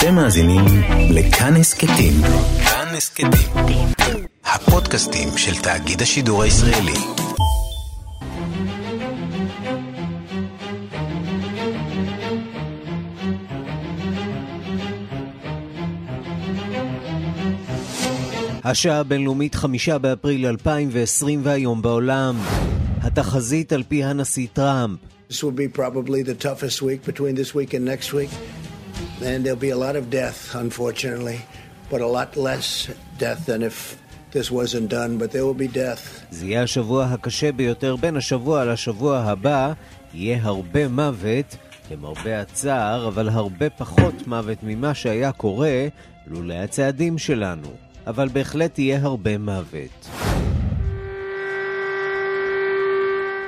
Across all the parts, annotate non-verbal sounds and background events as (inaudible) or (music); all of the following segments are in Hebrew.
אתם מאזינים לכאן הסכתים. כאן הסכתים. הפודקאסטים של תאגיד השידור הישראלי. השעה הבינלאומית חמישה באפריל 2020 והיום בעולם. התחזית על פי הנשיא טראמפ. This will be probably the toughest week between this week and next week. And there'll be a lot of death, unfortunately, but a lot less death than if this wasn't done, but there will be death. זה יהיה השבוע הקשה ביותר בין השבוע לשבוע הבא. יהיה הרבה מוות, למרבה הצער, אבל הרבה פחות מוות ממה שהיה קורה לולא הצעדים שלנו. אבל בהחלט יהיה הרבה מוות.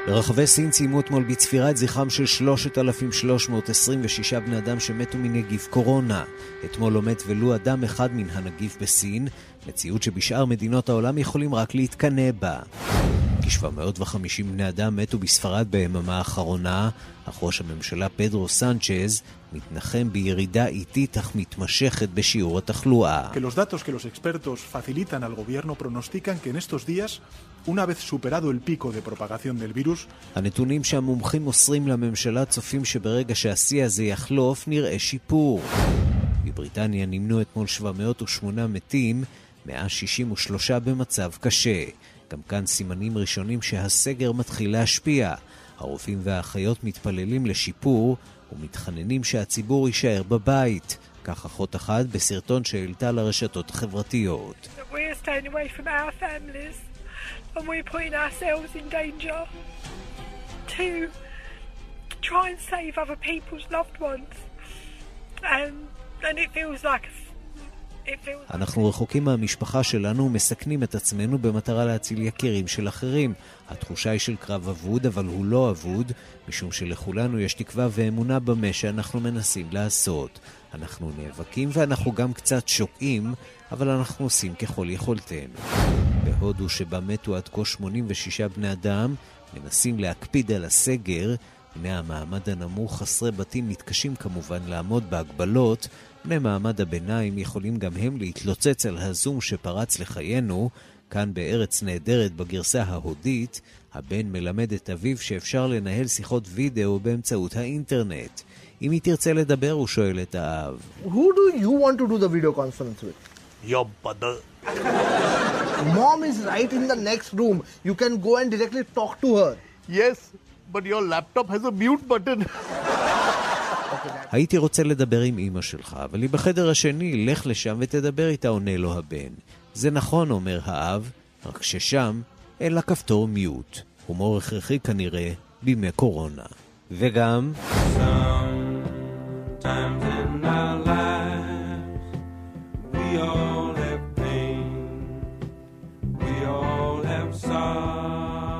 ברחבי סין ציימו אתמול בצפירה את זכרם של 3,326 בני אדם שמתו מנגיף קורונה. אתמול לא מת ולו אדם אחד מן הנגיף בסין, מציאות שבשאר מדינות העולם יכולים רק להתקנא בה. כ-750 בני אדם מתו בספרד ביממה האחרונה, אך ראש הממשלה פדרו סנצ'ז מתנחם בירידה איטית אך מתמשכת בשיעור התחלואה. Una vez superado el pico de propagación del virus, הנתונים שהמומחים מוסרים לממשלה צופים שברגע שהשיא הזה יחלוף נראה שיפור. בבריטניה נמנו אתמול 708 מתים, 163 במצב קשה. גם כאן סימנים ראשונים שהסגר מתחיל להשפיע. הרופאים והאחיות מתפללים לשיפור ומתחננים שהציבור יישאר בבית. כך אחות אחת בסרטון שהעלתה לרשתות החברתיות. We're and we're putting ourselves in danger to try and save other people's loved ones. And, and it feels like אנחנו רחוקים מהמשפחה שלנו ומסכנים את עצמנו במטרה להציל יקירים של אחרים. התחושה היא של קרב אבוד, אבל הוא לא אבוד, משום שלכולנו יש תקווה ואמונה במה שאנחנו מנסים לעשות. אנחנו נאבקים ואנחנו גם קצת שוקעים, אבל אנחנו עושים ככל יכולתנו. בהודו שבה מתו עד כה 86 בני אדם, מנסים להקפיד על הסגר. בני המעמד הנמוך חסרי בתים מתקשים כמובן לעמוד בהגבלות. בני מעמד הביניים יכולים גם הם להתלוצץ על הזום שפרץ לחיינו. כאן בארץ נהדרת בגרסה ההודית, הבן מלמד את אביו שאפשר לנהל שיחות וידאו באמצעות האינטרנט. אם היא תרצה לדבר, הוא שואל את האב. Who do you want to do the video conference with? Your mother. Mom is right in the next room. You can go and directly talk to her. Yes, but your laptop has a mute button. הייתי רוצה לדבר עם אמא שלך, אבל היא בחדר השני, לך לשם ותדבר איתה, עונה לו הבן. זה נכון, אומר האב, רק ששם אין לה כפתור מיוט. הומור הכרחי כנראה בימי קורונה. וגם... Sometimes in our lives, we all have pain, we all have sorrow.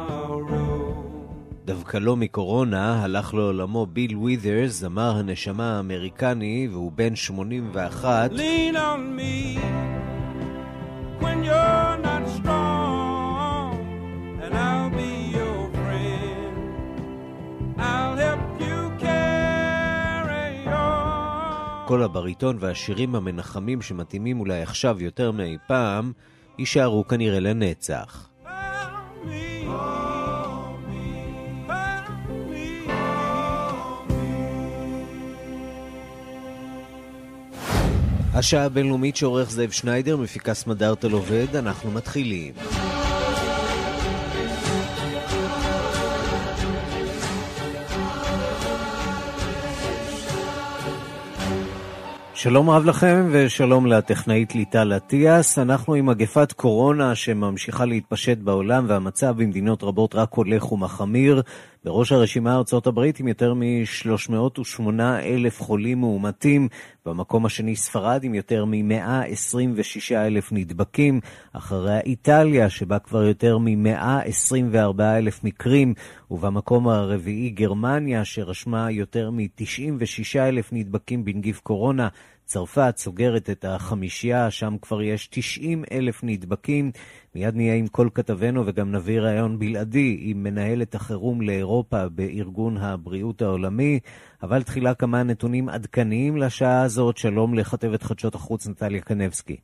דווקא לא מקורונה, הלך לעולמו ביל ווית'רס, זמר הנשמה האמריקני, והוא בן 81. Lean on me כל הבריטון והשירים המנחמים שמתאימים אולי עכשיו יותר מאי פעם, יישארו כנראה לנצח. השעה הבינלאומית שעורך זאב שניידר, מפיקה סמדארטל עובד, אנחנו מתחילים. שלום רב לכם ושלום לטכנאית ליטל אטיאס. אנחנו עם מגפת קורונה שממשיכה להתפשט בעולם והמצב במדינות רבות רק הולך ומחמיר. בראש הרשימה ארצות הברית עם יותר מ-308 אלף חולים מאומתים. במקום השני ספרד עם יותר מ-126 אלף נדבקים. אחריה איטליה שבה כבר יותר מ-124 אלף מקרים. ובמקום הרביעי גרמניה שרשמה יותר מ-96 אלף נדבקים בנגיף קורונה. צרפת סוגרת את החמישייה, שם כבר יש 90 אלף נדבקים. מיד נהיה עם כל כתבנו וגם נביא ראיון בלעדי עם מנהלת החירום לאירופה בארגון הבריאות העולמי. אבל תחילה כמה נתונים עדכניים לשעה הזאת. שלום לכתבת חדשות החוץ נטליה קנבסקי.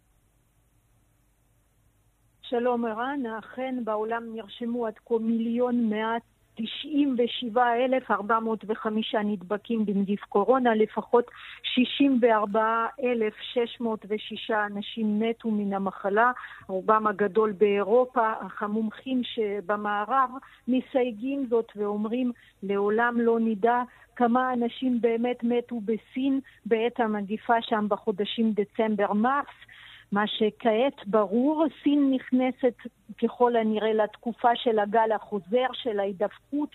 שלום ערן, אכן בעולם נרשמו עד כה מיליון מעט 97,405 נדבקים בנגיף קורונה, לפחות 64,606 אנשים מתו מן המחלה, רובם הגדול באירופה, אך המומחים שבמערב מסייגים זאת ואומרים לעולם לא נדע כמה אנשים באמת מתו בסין בעת המגיפה שם בחודשים דצמבר-מרס. מה שכעת ברור, סין נכנסת ככל הנראה לתקופה של הגל החוזר של ההידפקות.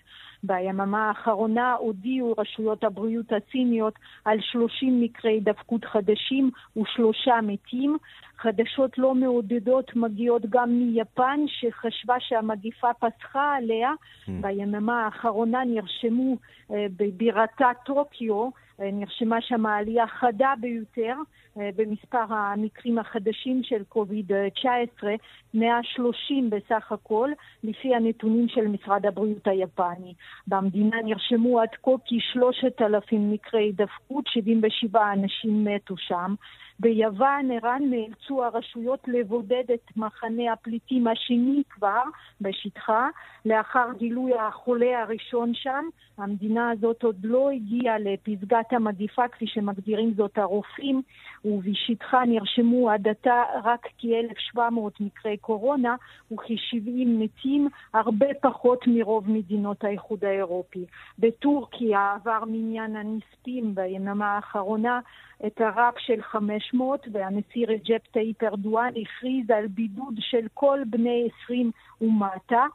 ביממה האחרונה הודיעו רשויות הבריאות הסיניות על 30 מקרי הידפקות חדשים ושלושה מתים. חדשות לא מעודדות מגיעות גם מיפן, שחשבה שהמגיפה פסחה עליה. Mm. ביממה האחרונה נרשמו אה, בבירתה טוקיו, נרשמה שם עלייה חדה ביותר אה, במספר המקרים החדשים של קוביד-19, 130 בסך הכל, לפי הנתונים של משרד הבריאות היפני. במדינה נרשמו עד כה כ-3,000 מקרי הידפקות, 77 אנשים מתו שם. ביוון, ערן, נאלצו הרשויות לבודד את מחנה הפליטים השני כבר בשטחה, לאחר גילוי החולה הראשון שם. המדינה הזאת עוד לא הגיעה לפסגת המגיפה, כפי שמגדירים זאת הרופאים, ובשטחה נרשמו עד עתה רק כ-1,700 מקרי קורונה וכ-70 מתים, הרבה פחות מרוב מדינות האיחוד האירופי. בטורקיה עבר מניין הנספים ביממה האחרונה את הרף של 500, והנשיא רג'פ טאיפ ארדואן הכריז על בידוד של כל בני 20 ומטה.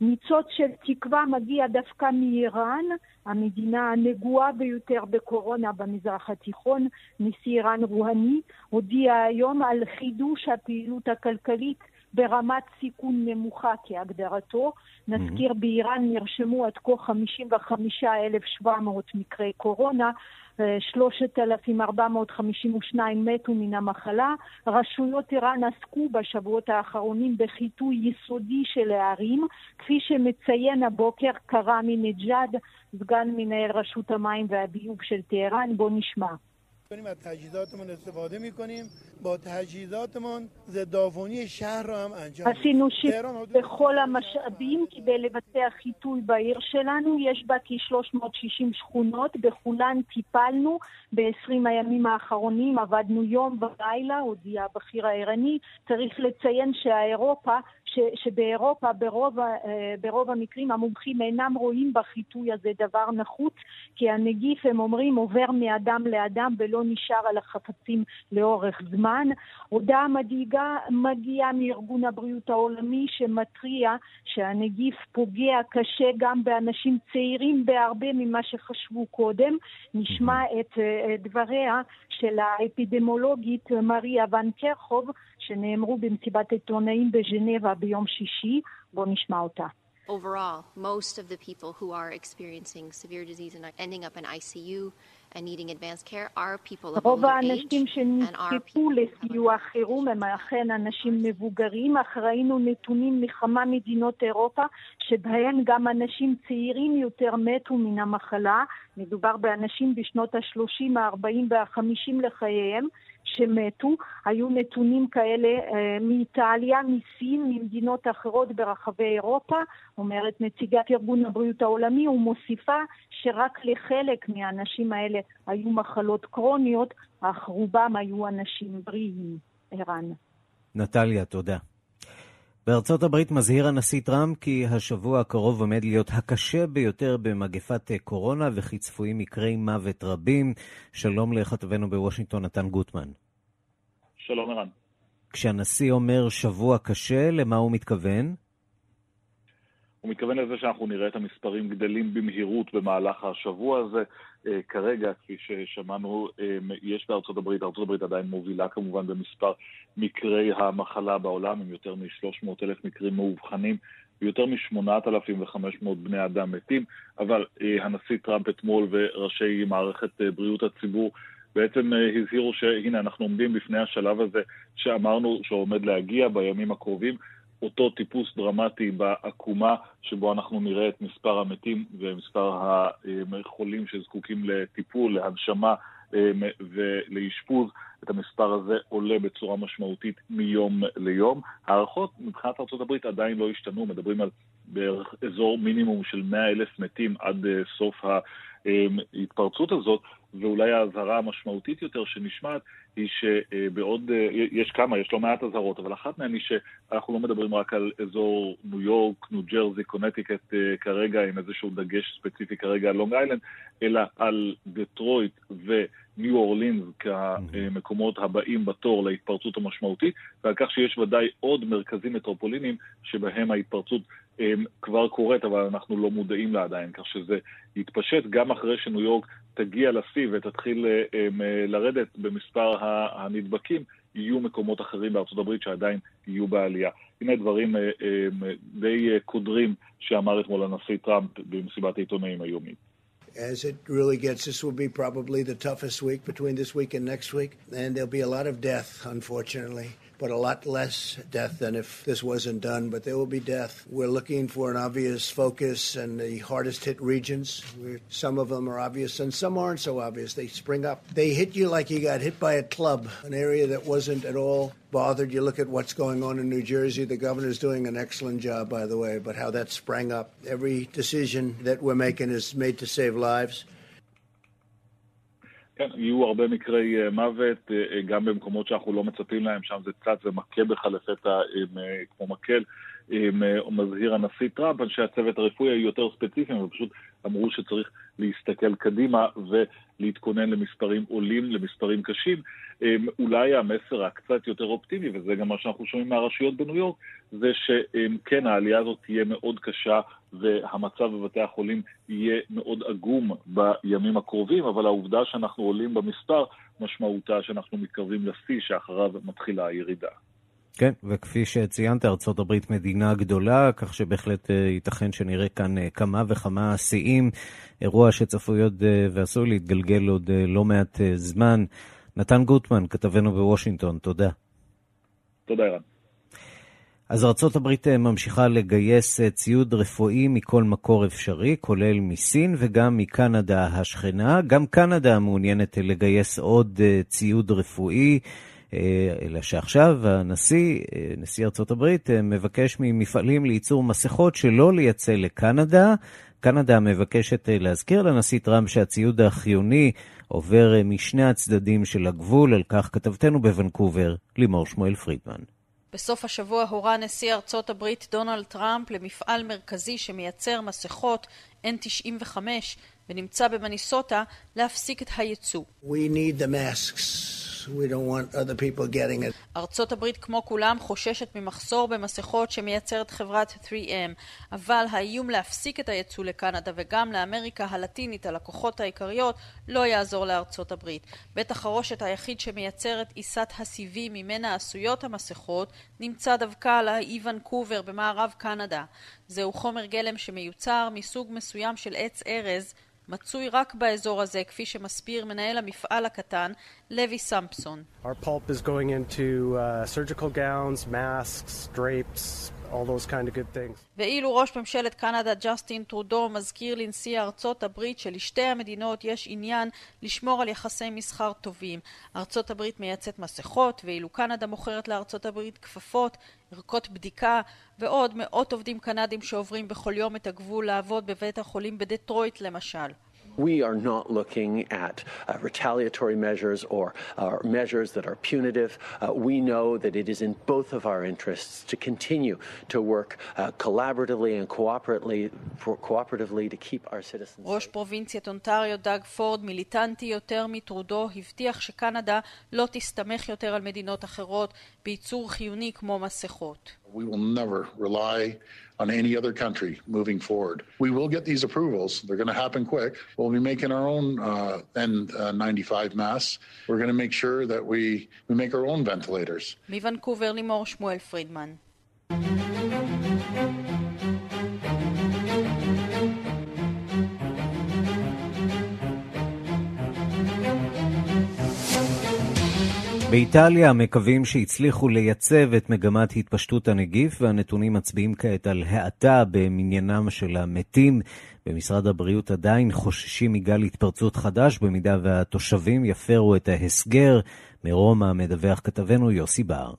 ניצוץ של תקווה מגיע דווקא מאיראן, המדינה הנגועה ביותר בקורונה במזרח התיכון. נשיא איראן רוהני הודיע היום על חידוש הפעילות הכלכלית ברמת סיכון נמוכה כהגדרתו. נזכיר, באיראן נרשמו עד כה 55,700 מקרי קורונה. 3,452 מתו מן המחלה. רשויות איראן עסקו בשבועות האחרונים בחיטוי יסודי של הערים, כפי שמציין הבוקר קראמי נג'אד, סגן מנהל רשות המים והביוב של טהרן. בואו נשמע. از تجهیزاتمون استفاده میکنیم با تجهیزاتمون ضدعفونی شهر رو هم انجام עשינו שימוש בכל המשאבים כדי לבצע חיטוי בעיר שלנו. יש בה כ-360 שכונות, בכולן טיפלנו ב-20 הימים האחרונים, עבדנו יום ולילה, הודיע הבכיר הערני. צריך לציין שהאירופה, ש, שבאירופה ברוב, אה, ברוב המקרים המומחים אינם רואים בחיטוי הזה דבר נחוץ, כי הנגיף, הם אומרים, עובר מאדם לאדם ולא נשאר על החפצים לאורך זמן. הודעה מדאיגה מגיעה מארגון הבריאות העולמי שמתריע שהנגיף פוגע קשה גם באנשים צעירים בהרבה ממה שחשבו קודם. נשמע את אה, דבריה של האפידמולוגית מריה ון קרחוב, שנאמרו במסיבת עיתונאים בז'נבה ביום שישי. בואו נשמע אותה. Overall, most of the people who are experiencing severe disease and ending up in ICU and needing advanced care are people of רוב older age האנשים and are שנזקקו לסיוע חירום הם אכן אנשים מבוגרים, אך ראינו נתונים מכמה מדינות אירופה שבהן גם אנשים צעירים יותר מתו מן המחלה. מדובר באנשים בשנות ה-30, ה-40 וה-50 לחייהם. שמתו, היו נתונים כאלה אה, מאיטליה, מסין, ממדינות אחרות ברחבי אירופה, אומרת נציגת ארגון הבריאות העולמי, ומוסיפה שרק לחלק מהאנשים האלה היו מחלות קרוניות, אך רובם היו אנשים בריאים. ערן. נטליה, תודה. בארצות הברית מזהיר הנשיא טראמפ כי השבוע הקרוב עומד להיות הקשה ביותר במגפת קורונה וכי צפויים מקרי מוות רבים. שלום לכתבנו בוושינגטון, נתן גוטמן. שלום ערן. כשהנשיא אומר שבוע קשה, למה הוא מתכוון? הוא מתכוון לזה שאנחנו נראה את המספרים גדלים במהירות במהלך השבוע הזה. אה, כרגע, כפי ששמענו, אה, יש בארצות הברית, ארצות הברית עדיין מובילה כמובן במספר מקרי המחלה בעולם, עם יותר מ-300 אלף מקרים מאובחנים ויותר מ-8,500 בני אדם מתים, אבל אה, הנשיא טראמפ אתמול וראשי מערכת בריאות הציבור בעצם הזהירו שהנה אנחנו עומדים בפני השלב הזה שאמרנו שעומד להגיע בימים הקרובים, אותו טיפוס דרמטי בעקומה שבו אנחנו נראה את מספר המתים ומספר החולים שזקוקים לטיפול, להנשמה ולאשפוז. את המספר הזה עולה בצורה משמעותית מיום ליום. הערכות מבחינת ארה"ב עדיין לא השתנו, מדברים על בערך אזור מינימום של 100 אלף מתים עד uh, סוף ההתפרצות הזאת, ואולי האזהרה המשמעותית יותר שנשמעת היא שבעוד, יש כמה, יש לא מעט אזהרות, אבל אחת מהן היא שאנחנו לא מדברים רק על אזור ניו יורק, ניו ג'רזי, קונטיקט uh, כרגע, עם איזשהו דגש ספציפי כרגע על לונג איילנד, אלא על דטרויט ו... ניו אורלינס כמקומות הבאים בתור להתפרצות המשמעותית, ועל כך שיש ודאי עוד מרכזים מטרופולינים שבהם ההתפרצות כבר קורית, אבל אנחנו לא מודעים לה עדיין, כך שזה יתפשט גם אחרי שניו יורק תגיע לשיא ותתחיל הם, לרדת במספר הנדבקים, יהיו מקומות אחרים בארצות הברית שעדיין יהיו בעלייה. הנה דברים הם, די קודרים שאמר אתמול הנשיא טראמפ במסיבת העיתונאים היומית. as it really gets, this will be probably the toughest week between this week and next week. And there'll be a lot of death, unfortunately, but a lot less death than if this wasn't done. But there will be death. We're looking for an obvious focus in the hardest hit regions. Some of them are obvious and some aren't so obvious. They spring up. They hit you like you got hit by a club, an area that wasn't at all bothered. You look at what's going on in New Jersey. The governor's doing an excellent job, by the way, but how that sprang up. Every decision that we're making is made to save lives. כן, יהיו הרבה מקרי מוות, גם במקומות שאנחנו לא מצפים להם, שם זה צץ ומכה בך לפתע כמו מקל. מזהיר הנשיא טראמפ, אנשי הצוות הרפואי היו יותר ספציפיים ופשוט אמרו שצריך להסתכל קדימה ולהתכונן למספרים עולים, למספרים קשים. אולי המסר הקצת יותר אופטימי, וזה גם מה שאנחנו שומעים מהרשויות בניו יורק, זה שכן, העלייה הזאת תהיה מאוד קשה והמצב בבתי החולים יהיה מאוד עגום בימים הקרובים, אבל העובדה שאנחנו עולים במספר, משמעותה שאנחנו מתקרבים לשיא שאחריו מתחילה הירידה. כן, וכפי שציינת, הברית מדינה גדולה, כך שבהחלט ייתכן שנראה כאן כמה וכמה שיאים, אירוע שצפוי עוד ועשוי להתגלגל עוד לא מעט זמן. נתן גוטמן, כתבנו בוושינגטון, תודה. תודה, ערן. אז הברית ממשיכה לגייס ציוד רפואי מכל מקור אפשרי, כולל מסין וגם מקנדה השכנה. גם קנדה מעוניינת לגייס עוד ציוד רפואי. אלא שעכשיו הנשיא, נשיא ארצות הברית, מבקש ממפעלים לייצור מסכות שלא לייצא לקנדה. קנדה מבקשת להזכיר לנשיא טראמפ שהציוד החיוני עובר משני הצדדים של הגבול, על כך כתבתנו בוונקובר, לימור שמואל פרידמן. בסוף השבוע הורה נשיא ארצות הברית דונלד טראמפ למפעל מרכזי שמייצר מסכות N95 ונמצא במניסוטה להפסיק את הייצוא. We need the masks. ארצות הברית כמו כולם חוששת ממחסור במסכות שמייצרת חברת 3M, אבל האיום להפסיק את הייצוא לקנדה וגם לאמריקה הלטינית, הלקוחות העיקריות, לא יעזור לארצות הברית. בית החרושת היחיד שמייצר את עיסת הסיבים ממנה עשויות המסכות נמצא דווקא על האי ונקובר במערב קנדה. זהו חומר גלם שמיוצר מסוג מסוים של עץ ארז מצוי רק באזור הזה, כפי שמסביר מנהל המפעל הקטן, לוי סמפסון. Our pulp is going into uh, surgical gowns, masks, drapes, ואילו ראש ממשלת קנדה ג'סטין טרודו מזכיר לנשיא ארצות הברית שלשתי המדינות יש עניין לשמור על יחסי מסחר טובים. ארצות הברית מייצאת מסכות, ואילו קנדה מוכרת לארצות הברית כפפות, ערכות בדיקה ועוד מאות עובדים קנדים שעוברים בכל יום את הגבול לעבוד בבית החולים בדטרויט למשל. We are not looking at uh, retaliatory measures or uh, measures that are punitive. Uh, we know that it is in both of our interests to continue to work uh, collaboratively and cooperatively, for, cooperatively to keep our citizens ראש פרובינציית אונטריו דאג פורד, מיליטנטי יותר מטרודו, הבטיח שקנדה לא תסתמך יותר על מדינות אחרות בייצור חיוני כמו מסכות. We will never rely on any other country moving forward. We will get these approvals. They're going to happen quick. We'll be making our own uh, N95 masks. We're going to make sure that we, we make our own ventilators. מוונקובר לימור שמואל פרידמן. באיטליה מקווים שהצליחו לייצב את מגמת התפשטות הנגיף והנתונים מצביעים כעת על האטה במניינם של המתים. במשרד הבריאות עדיין חוששים מגל התפרצות חדש במידה והתושבים יפרו את ההסגר. מרומא מדווח כתבנו יוסי בר.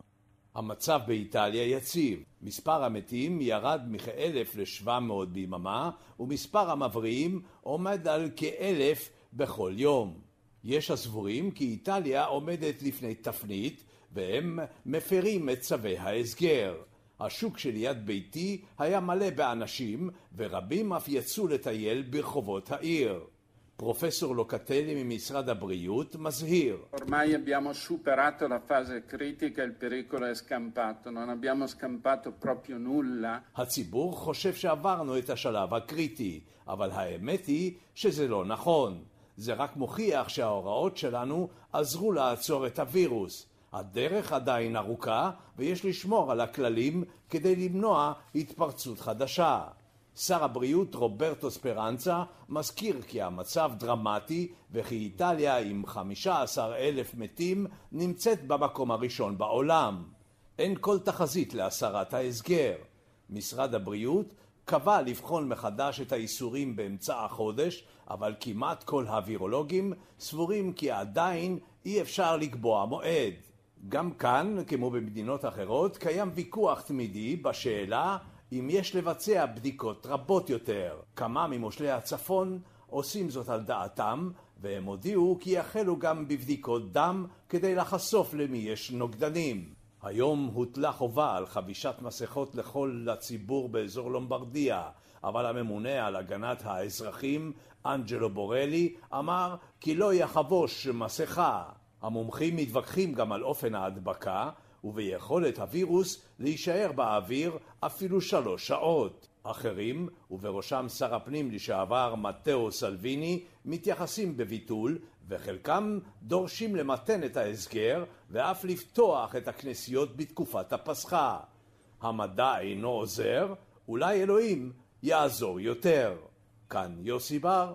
המצב באיטליה יציב. מספר המתים ירד מכ-1,000 ל-700 ביממה, ומספר המבריאים עומד על כ-1,000 בכל יום. יש הסבורים כי איטליה עומדת לפני תפנית, והם מפרים את צווי ההסגר. השוק שליד ביתי היה מלא באנשים, ורבים אף יצאו לטייל ברחובות העיר. פרופסור לוקטלי ממשרד הבריאות מזהיר. Ormai abbiamo superato la fase critica, il pericolo è scampato, non abbiamo scampato proprio nulla. הציבור חושב שעברנו את השלב הקריטי, אבל האמת היא שזה לא נכון. זה רק מוכיח שההוראות שלנו עזרו לעצור את הווירוס. הדרך עדיין ארוכה, ויש לשמור על הכללים כדי למנוע התפרצות חדשה. שר הבריאות רוברטו ספרנצה מזכיר כי המצב דרמטי וכי איטליה עם 15 אלף מתים נמצאת במקום הראשון בעולם. אין כל תחזית להסרת ההסגר. משרד הבריאות קבע לבחון מחדש את האיסורים באמצע החודש, אבל כמעט כל הווירולוגים סבורים כי עדיין אי אפשר לקבוע מועד. גם כאן, כמו במדינות אחרות, קיים ויכוח תמידי בשאלה אם יש לבצע בדיקות רבות יותר. כמה ממושלי הצפון עושים זאת על דעתם, והם הודיעו כי יחלו גם בבדיקות דם כדי לחשוף למי יש נוגדנים. היום הוטלה חובה על חבישת מסכות לכל הציבור באזור לומברדיה, אבל הממונה על הגנת האזרחים, אנג'לו בורלי, אמר כי לא יחבוש מסכה. המומחים מתווכחים גם על אופן ההדבקה וביכולת הווירוס להישאר באוויר אפילו שלוש שעות. אחרים, ובראשם שר הפנים לשעבר מתאו סלוויני, מתייחסים בביטול, וחלקם דורשים למתן את ההסגר ואף לפתוח את הכנסיות בתקופת הפסחה. המדע אינו עוזר, אולי אלוהים יעזור יותר. כאן יוסי בר,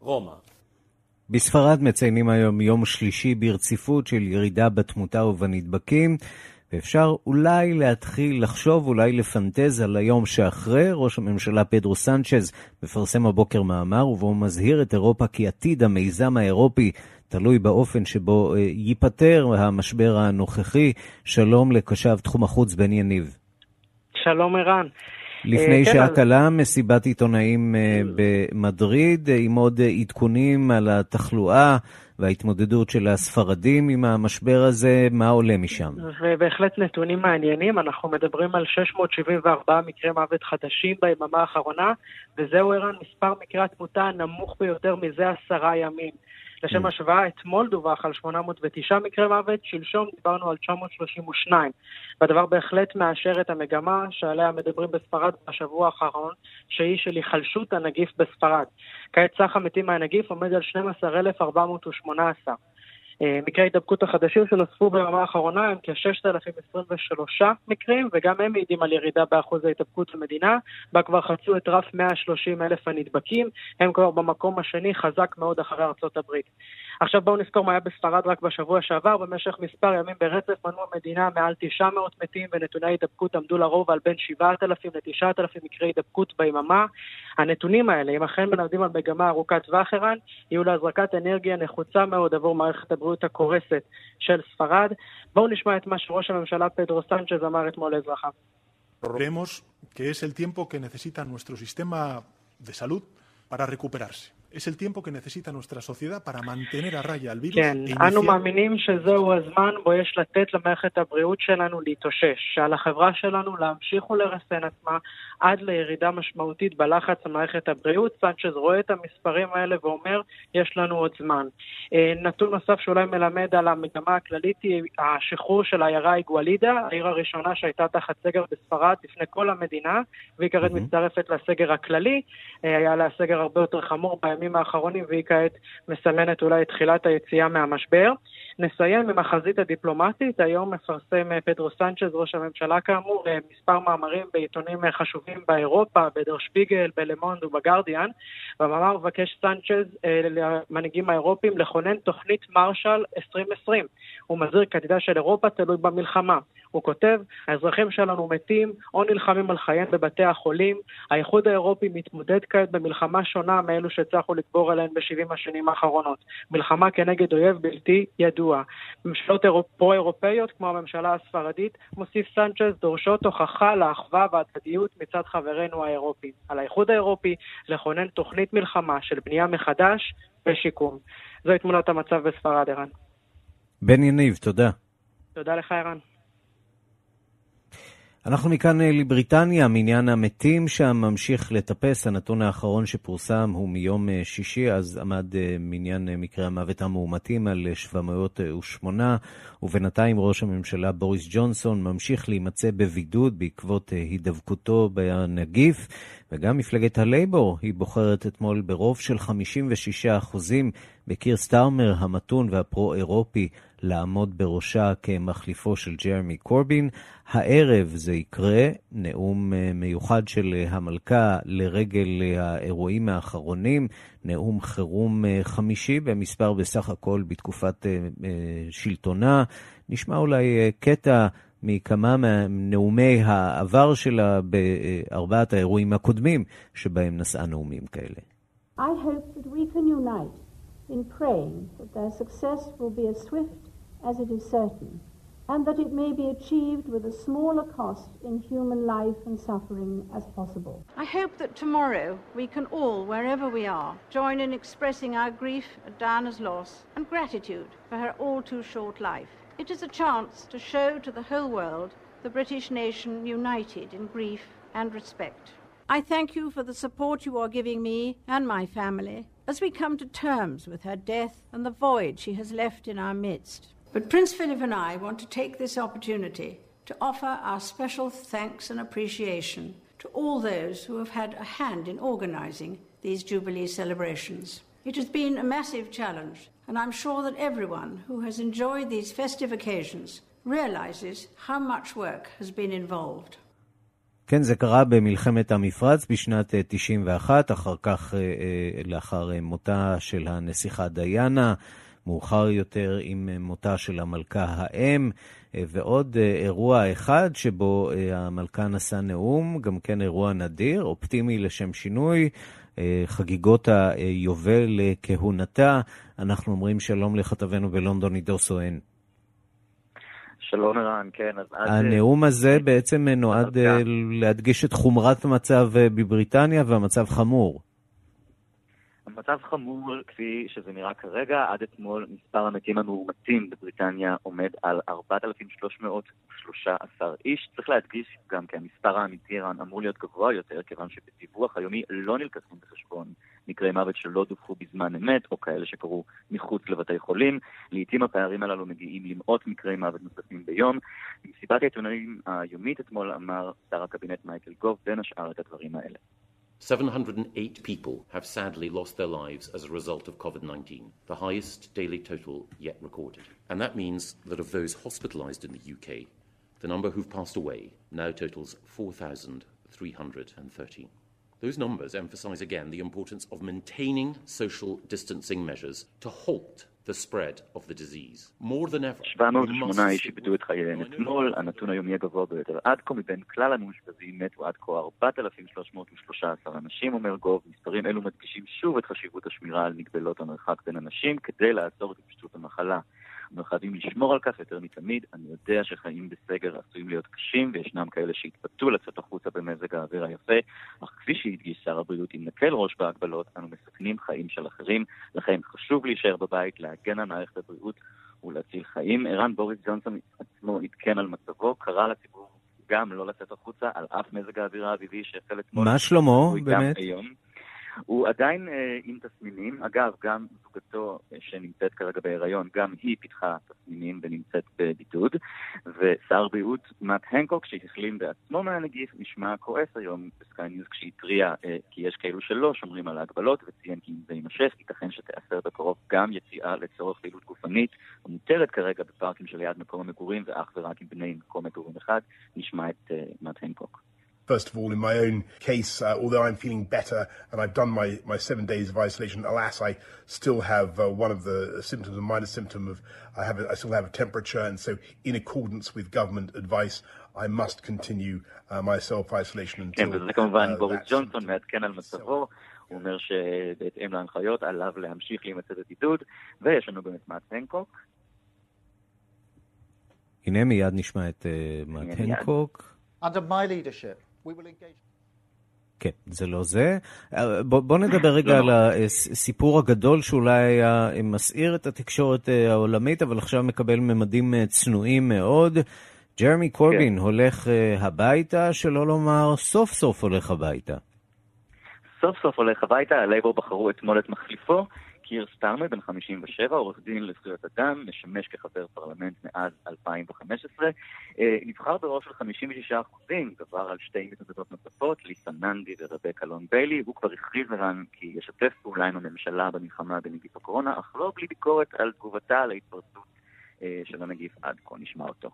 רומא. בספרד מציינים היום יום שלישי ברציפות של ירידה בתמותה ובנדבקים, ואפשר אולי להתחיל לחשוב, אולי לפנטז על היום שאחרי. ראש הממשלה פדרו סנצ'ז מפרסם הבוקר מאמר ובו מזהיר את אירופה כי עתיד המיזם האירופי תלוי באופן שבו אה, ייפתר המשבר הנוכחי. שלום לקשב תחום החוץ בן יניב. שלום ערן. לפני כן, שעה אז- קלה מסיבת עיתונאים אה, במדריד אה, עם עוד אה, עדכונים על התחלואה וההתמודדות של הספרדים עם המשבר הזה, מה עולה משם? ובהחלט נתונים מעניינים, אנחנו מדברים על 674 מקרי מוות חדשים ביממה האחרונה, וזהו ערן מספר מקרי התמותה הנמוך ביותר מזה עשרה ימים. לשם השוואה, אתמול דווח על 809 מקרי מוות, שלשום דיברנו על 932. והדבר בהחלט מאשר את המגמה שעליה מדברים בספרד בשבוע האחרון, שהיא של היחלשות הנגיף בספרד. כעת סך המתים מהנגיף עומד על 12,418. אה, מקרי ההידבקות החדשים שנוספו ביממה האחרונה הם כ-6,023 מקרים, וגם הם מעידים על ירידה באחוז ההידבקות במדינה, בה כבר חצו את רף 130 אלף הנדבקים, הם כבר במקום השני חזק מאוד אחרי ארצות הברית. עכשיו בואו נזכור מה היה בספרד רק בשבוע שעבר, במשך מספר ימים ברצף מנעו המדינה מעל 900 מתים ונתוני ההידבקות עמדו לרוב על בין 7,000 ל-9,000 מקרי הידבקות ביממה. הנתונים האלה, אם אכן מלמדים על מגמה ארוכת טווח ערן, יהיו להזרקת אנרגיה נחוצה מאוד עבור מערכת הבריאות הקורסת של ספרד. בואו נשמע את מה שראש הממשלה פדרו סנצ'ז אמר אתמול לאזרחיו. Creemos que es el tiempo que necesita nuestro sistema de salud para recuperarse. Es el tiempo que necesita nuestra sociedad para mantener a raya al virus. כן, e אנו iniciar- מאמינים שזהו הזמן בו יש לתת למערכת הבריאות שלנו להתאושש, שעל החברה שלנו להמשיך ולרסן עצמה עד לירידה משמעותית בלחץ על מערכת הבריאות. סנצ'ז רואה את המספרים האלה ואומר, יש לנו עוד זמן. אה, נתון נוסף שאולי מלמד על המגמה הכללית היא השחרור של העיירה איגואלידה, העיר הראשונה שהייתה תחת סגר בספרד לפני כל המדינה, והיא כעת מצטרפת לסגר הכללי. אה, היה לה סגר הרבה יותר חמור בימים האחרונים, והיא כעת מסמנת אולי את תחילת היציאה מהמשבר. נסיים עם החזית הדיפלומטית. היום מפרסם אה, פדרו סנצ'ז, ראש הממשלה כאמור, אה, מספר מאמרים בעיתונים אה, חשובים באירופה, בדר שפיגל, בלמונד ובגרדיאן. במאמר מבקש סנצ'ז למנהיגים האירופים לכונן תוכנית מרשל 2020. הוא מזהיר כי עתידה של אירופה תלוי במלחמה. הוא כותב, האזרחים שלנו מתים או נלחמים על חייהם בבתי החולים. האיחוד האירופי מתמודד כעת במלחמה שונה מאלו שהצלחנו לגבור עליהן ב-70 השנים האחרונות. מלחמה כנגד אויב בלתי ידוע. ממשלות פרו-אירופאיות, כמו הממשלה הספרדית, מוסיף סנצ'ז, דורשות הוכחה לאחווה והדדיות מצד חברינו האירופים. על האיחוד האירופי לכונן תוכנית מלחמה של בנייה מחדש ושיקום. זוהי תמונת המצב בספרד, ערן. בן יניב, תודה. תודה לך, ערן. אנחנו מכאן אה, לבריטניה, מניין המתים שם ממשיך לטפס. הנתון האחרון שפורסם הוא מיום אה, שישי, אז עמד אה, מניין מקרי המוות המאומתים על 708, ובינתיים ראש הממשלה בוריס ג'ונסון ממשיך להימצא בבידוד בעקבות הידבקותו בנגיף, וגם מפלגת הלייבור, היא בוחרת אתמול ברוב של 56 אחוזים בקיר סטארמר המתון והפרו-אירופי לעמוד בראשה כמחליפו של ג'רמי קורבין. הערב זה יקרה, נאום אה, מיוחד של אה, המלכה לרגל אה, האירועים האחרונים, נאום חירום חמישי במספר בסך הכל בתקופת שלטונה. נשמע אולי קטע מכמה מנאומי העבר שלה בארבעת האירועים הקודמים שבהם נשאה נאומים כאלה. I hope that we can unite in praying that their success will be as swift as it is certain, and that it may be achieved with as small a cost in human life and suffering as possible. I hope that tomorrow we can all, wherever we are, join in expressing our grief at Diana's loss and gratitude for her all too short life. It is a chance to show to the whole world the British nation united in grief and respect. I thank you for the support you are giving me and my family as we come to terms with her death and the void she has left in our midst. But Prince Philip and I want to take this opportunity to offer our special thanks and appreciation to all those who have had a hand in organising these Jubilee celebrations. It has been a massive challenge, and I'm sure that everyone who has enjoyed these festive occasions realizes how much work has been involved. כן, זה קרה במלחמת המפרץ בשנת 91, אחר כך, לאחר מותה של הנסיכה דיאנה. מאוחר יותר עם מותה של המלכה האם, ועוד אירוע אחד שבו המלכה נשא נאום, גם כן אירוע נדיר, אופטימי לשם שינוי, חגיגות היובל לכהונתה. אנחנו אומרים שלום לכתבנו בלונדון, עידו סואן. שלום ערן, כן. אז הנאום הזה בעצם נועד להדגיש את חומרת המצב בבריטניה והמצב חמור. המצב חמור כפי שזה נראה כרגע, עד אתמול מספר המתים המאומתים בבריטניה עומד על 4,313 איש. צריך להדגיש גם כי המספר האמיתי אמור להיות גבוה יותר, כיוון שבדיווח היומי לא נלקחים בחשבון מקרי מוות שלא דווחו בזמן אמת, או כאלה שקרו מחוץ לבתי חולים. לעיתים הפערים הללו מגיעים למאות מקרי מוות נוספים ביום. במסיבת העיתונאים היומית אתמול אמר שר הקבינט מייקל גוב בין השאר את הדברים האלה. 708 people have sadly lost their lives as a result of COVID 19, the highest daily total yet recorded. And that means that of those hospitalised in the UK, the number who've passed away now totals 4,313. Those numbers emphasise again the importance of maintaining social distancing measures to halt the spread of the disease. More than ever. 708 איש איבדו את חייהם אתמול, הנתון היומי הגבוה ביותר עד כה מבין כלל המאושפזים מתו עד כה 4,313 אנשים, אומר גוב. מספרים אלו מדגישים שוב את חשיבות השמירה על מגבלות המרחק בין אנשים כדי לעצור את התפשטות המחלה. אנחנו חייבים לשמור על כך יותר מתמיד. אני יודע שחיים בסגר עשויים להיות קשים, וישנם כאלה שהתפתו לצאת החוצה במזג האוויר היפה, אך כפי שהדגיש שר הבריאות, אם נקל ראש בהגבלות, אנו מסכנים חיים של אחרים. לכן חשוב להישאר בבית, להגן על מערכת הבריאות ולהציל חיים. ערן בוריס ג'ונסון עצמו עדכן על מצבו, קרא לציבור גם לא לצאת החוצה, על אף מזג האוויר האביבי שהחל אתמול. מה שלמה, באמת? היום. הוא עדיין אה, עם תסמינים. אגב, גם זוגתו אה, שנמצאת כרגע בהיריון, גם היא פיתחה תסמינים ונמצאת בבידוד. ושר הבריאות מאט הנקוק, שהחלים בעצמו מהנגיף, נשמע כועס היום בסקיי ניוז כשהתריע אה, כי יש כאלו שלא שומרים על ההגבלות, וציין כי אם זה יימשך, ייתכן שתיאסר בקרוב גם יציאה לצורך פעילות גופנית המותרת כרגע בפארקים שליד מקום המגורים, ואך ורק עם בני מקום מגורים אחד. נשמע את אה, מאט הנקוק. First of all, in my own case, uh, although I'm feeling better and I've done my, my seven days of isolation, alas, I still have uh, one of the symptoms, a minor symptom of I have a, I still have a temperature, and so in accordance with government advice, I must continue uh, my self-isolation until... כן, וזה כמובן בוריס ג'ונסון מעדכן על מצבו. הוא אומר שבהתאם להנחיות עליו להמשיך להימצא בבידוד, ויש לנו באמת מאט הנקוק. הנה מיד נשמע את uh, מאט הנקוק. Under my leadership, we will engage... כן, זה לא זה. בוא, בוא נדבר רגע לא. על הסיפור הגדול שאולי היה מסעיר את התקשורת אה, העולמית, אבל עכשיו מקבל ממדים אה, צנועים מאוד. ג'רמי קורבין כן. הולך אה, הביתה, שלא לומר סוף סוף הולך הביתה. סוף סוף הולך הביתה, הלייבור בחרו אתמול את מחליפו. קיר סטארמר, בן 57, עורך דין לזכויות אדם, משמש כחבר פרלמנט מאז 2015. אה, נבחר ברוב של 56 אחוזים, גבר על שתי מתמודדות נוספות, ליסה ננדי ורבקה לונג ביילי. הוא כבר הכריז ערן כי ישתף פעולה עם הממשלה במלחמה בנגיף הקורונה, אך לא בלי ביקורת על תגובתה על ההתפרצות אה, של הנגיף עד כה. נשמע אותו.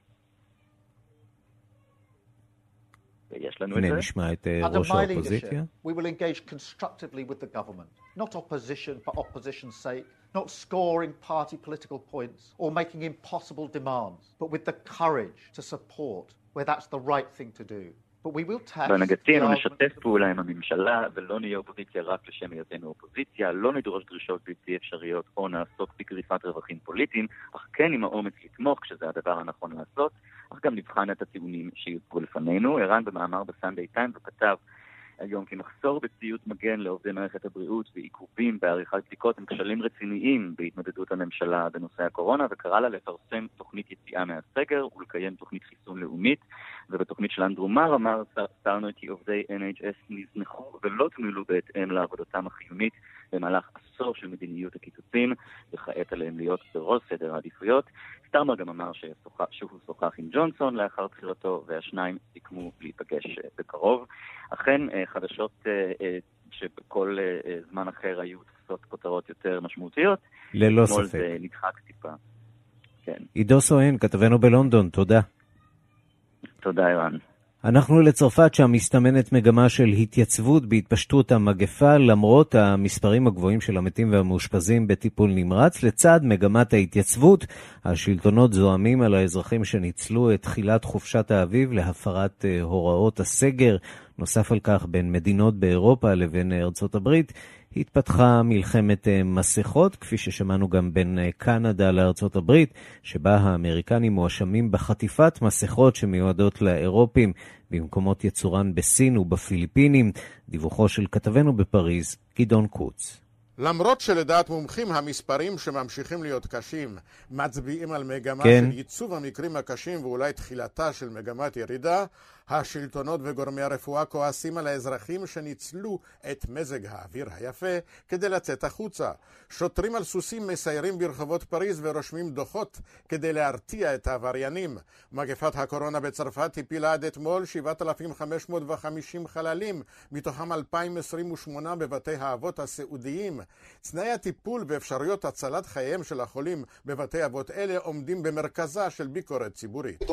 הנה זה. נשמע את אה, Under ראש my האופוזיציה. leadership, we will engage constructively with the government, not opposition for opposition's sake, not scoring party political points or making impossible demands, but with the courage to support where that's the right thing to do. Argument- נשתף פעולה עם הממשלה, ולא נהיה אופוזיציה רק לשם היותנו אופוזיציה, לא נדרוש דרישות בלתי אפשריות או נעסוק בגריפת רווחים פוליטיים, אך כן עם האומץ לתמוך כשזה הדבר הנכון לעשות, אך גם נבחן את הטיעונים שיוצגו לפנינו. ערן במאמר בסנדיי טיימס הוא כתב היום כי מחסור בציוד מגן לעובדי מערכת הבריאות ועיכובים בעריכת בדיקות הם כשלים רציניים בהתמודדות הממשלה בנושא הקורונה, וקרא לה לפרסם תוכנית יציאה מהסגר ולקיים תוכנית חיסון לאומית. ובתוכנית של אנדרו מר אמר סטארמר כי עובדי NHS נזנחו ולא תוגמלו בהתאם לעבודתם החיונית במהלך עשור של מדיניות הקיצוצים, וכעת עליהם להיות בראש סדר העדיפויות. סטרמר גם אמר ששוחח, שהוא שוחח עם ג'ונסון לאחר בחירתו, והשניים סיכמו להיפגש אה, בקרוב. אכן, אה, חדשות אה, שבכל זמן אחר היו תופסות כותרות יותר משמעותיות. ללא ספק. זה נדחק טיפה. כן, עידו סואן, כתבנו בלונדון, תודה. תודה ערן. אנחנו לצרפת שם מסתמנת מגמה של התייצבות בהתפשטות המגפה למרות המספרים הגבוהים של המתים והמאושפזים בטיפול נמרץ. לצד מגמת ההתייצבות, השלטונות זועמים על האזרחים שניצלו את תחילת חופשת האביב להפרת אה, הוראות הסגר. נוסף על כך, בין מדינות באירופה לבין ארצות הברית, התפתחה מלחמת אה, מסכות, כפי ששמענו גם בין אה, קנדה לארצות הברית, שבה האמריקנים מואשמים בחטיפת מסכות שמיועדות לאירופים במקומות יצורן בסין ובפיליפינים. דיווחו של כתבנו בפריז, גדעון קוץ. למרות שלדעת מומחים המספרים שממשיכים להיות קשים מצביעים על מגמה כן. של ייצוב המקרים הקשים ואולי תחילתה של מגמת ירידה, השלטונות וגורמי הרפואה כועסים על האזרחים שניצלו את מזג האוויר היפה כדי לצאת החוצה. שוטרים על סוסים מסיירים ברחובות פריז ורושמים דוחות כדי להרתיע את העבריינים. מגפת הקורונה בצרפת הפילה עד אתמול 7,550 חללים, מתוכם 2,028 בבתי האבות הסיעודיים. תנאי הטיפול ואפשרויות הצלת חייהם של החולים בבתי אבות אלה עומדים במרכזה של ביקורת ציבורית. C'est-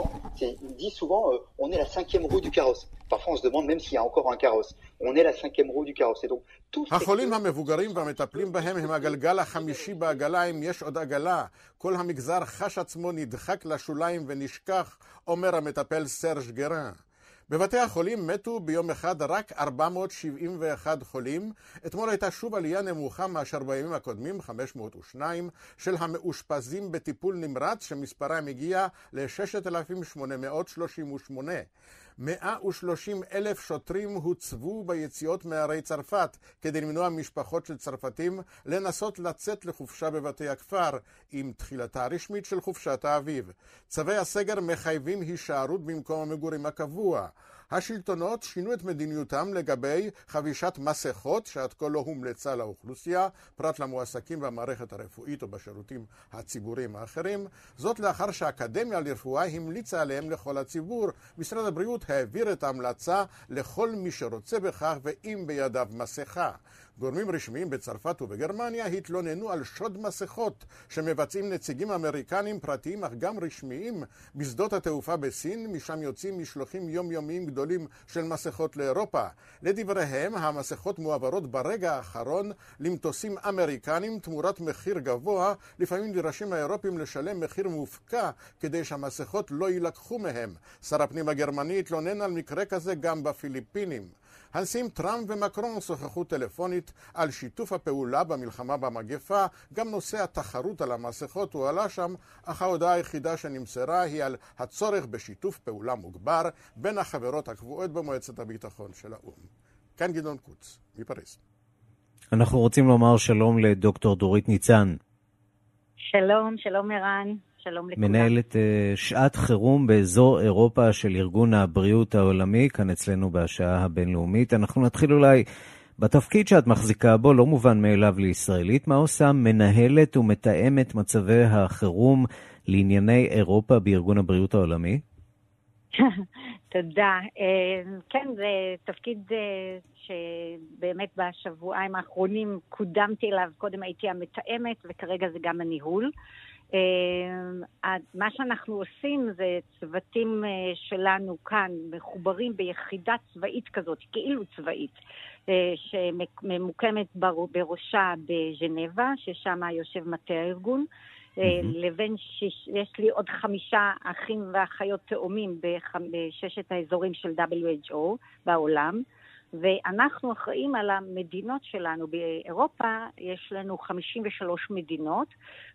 Cinquième roue du carrosse. Parfois on se demande même s'il y a encore un carrosse. On est la cinquième roue du carrosse. Et donc tout החולים המבוגרים והמטפלים בהם הם הגלגל החמישי בעגלה אם יש עוד עגלה. כל המגזר חש עצמו נדחק לשוליים ונשכח, אומר המטפל סרג' גרן. בבתי החולים מתו ביום אחד רק 471 חולים. אתמול הייתה שוב עלייה נמוכה מאשר בימים הקודמים, 502, של המאושפזים בטיפול נמרץ, שמספרם הגיע ל-6,838. 130 אלף שוטרים הוצבו ביציאות מערי צרפת כדי למנוע משפחות של צרפתים לנסות לצאת לחופשה בבתי הכפר עם תחילתה הרשמית של חופשת האביב. צווי הסגר מחייבים הישארות במקום המגורים הקבוע. השלטונות שינו את מדיניותם לגבי חבישת מסכות שעד כה לא הומלצה לאוכלוסייה, פרט למועסקים במערכת הרפואית או בשירותים הציבוריים האחרים, זאת לאחר שהאקדמיה לרפואה המליצה עליהם לכל הציבור. משרד הבריאות העביר את ההמלצה לכל מי שרוצה בכך ואם בידיו מסכה. גורמים רשמיים בצרפת ובגרמניה התלוננו על שוד מסכות שמבצעים נציגים אמריקנים פרטיים אך גם רשמיים בשדות התעופה בסין, משם יוצאים משלוחים יומיומיים גדולים של מסכות לאירופה. לדבריהם, המסכות מועברות ברגע האחרון למטוסים אמריקנים תמורת מחיר גבוה, לפעמים נדרשים האירופים לשלם מחיר מופקע כדי שהמסכות לא יילקחו מהם. שר הפנים הגרמני התלונן על מקרה כזה גם בפיליפינים. הנשיאים טראמפ ומקרון שוחחו טלפונית על שיתוף הפעולה במלחמה במגפה, גם נושא התחרות על המסכות הועלה שם, אך ההודעה היחידה שנמסרה היא על הצורך בשיתוף פעולה מוגבר בין החברות הקבועות במועצת הביטחון של האו"ם. כאן גדעון קוץ, מפריז. אנחנו רוצים לומר שלום לדוקטור דורית ניצן. שלום, שלום ערן. שלום לכולם. מנהלת uh, שעת חירום באזור אירופה של ארגון הבריאות העולמי, כאן אצלנו בשעה הבינלאומית. אנחנו נתחיל אולי בתפקיד שאת מחזיקה בו, לא מובן מאליו לישראלית. מה עושה מנהלת ומתאמת מצבי החירום לענייני אירופה בארגון הבריאות העולמי? (laughs) תודה. אה, כן, זה תפקיד אה, שבאמת בשבועיים האחרונים קודמתי אליו. קודם הייתי המתאמת וכרגע זה גם הניהול. אה, מה שאנחנו עושים זה צוותים אה, שלנו כאן מחוברים ביחידה צבאית כזאת, כאילו צבאית, אה, שממוקמת בראשה בז'נבה, ששם יושב מטה הארגון. Mm-hmm. לבין שיש לי עוד חמישה אחים ואחיות תאומים בששת האזורים של WHO בעולם. ואנחנו אחראים על המדינות שלנו. באירופה יש לנו 53 מדינות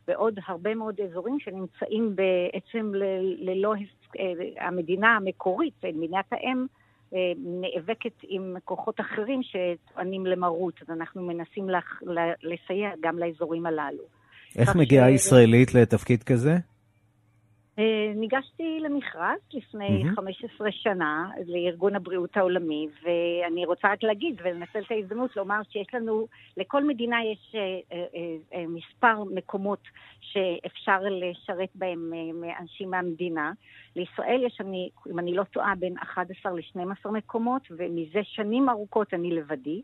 ועוד הרבה מאוד אזורים שנמצאים בעצם ללא אה, המדינה המקורית, מדינת האם, אה, נאבקת עם כוחות אחרים שטוענים למרות, אז אנחנו מנסים לסייע גם לאזורים הללו. איך מגיעה ש... ישראלית לתפקיד כזה? אה, ניגשתי למכרז לפני mm-hmm. 15 שנה לארגון הבריאות העולמי, ואני רוצה רק להגיד ולנצל את ההזדמנות לומר שיש לנו, לכל מדינה יש אה, אה, אה, מספר מקומות שאפשר לשרת בהם אה, אנשים מהמדינה. לישראל יש, אני, אם אני לא טועה, בין 11 ל-12 מקומות, ומזה שנים ארוכות אני לבדי.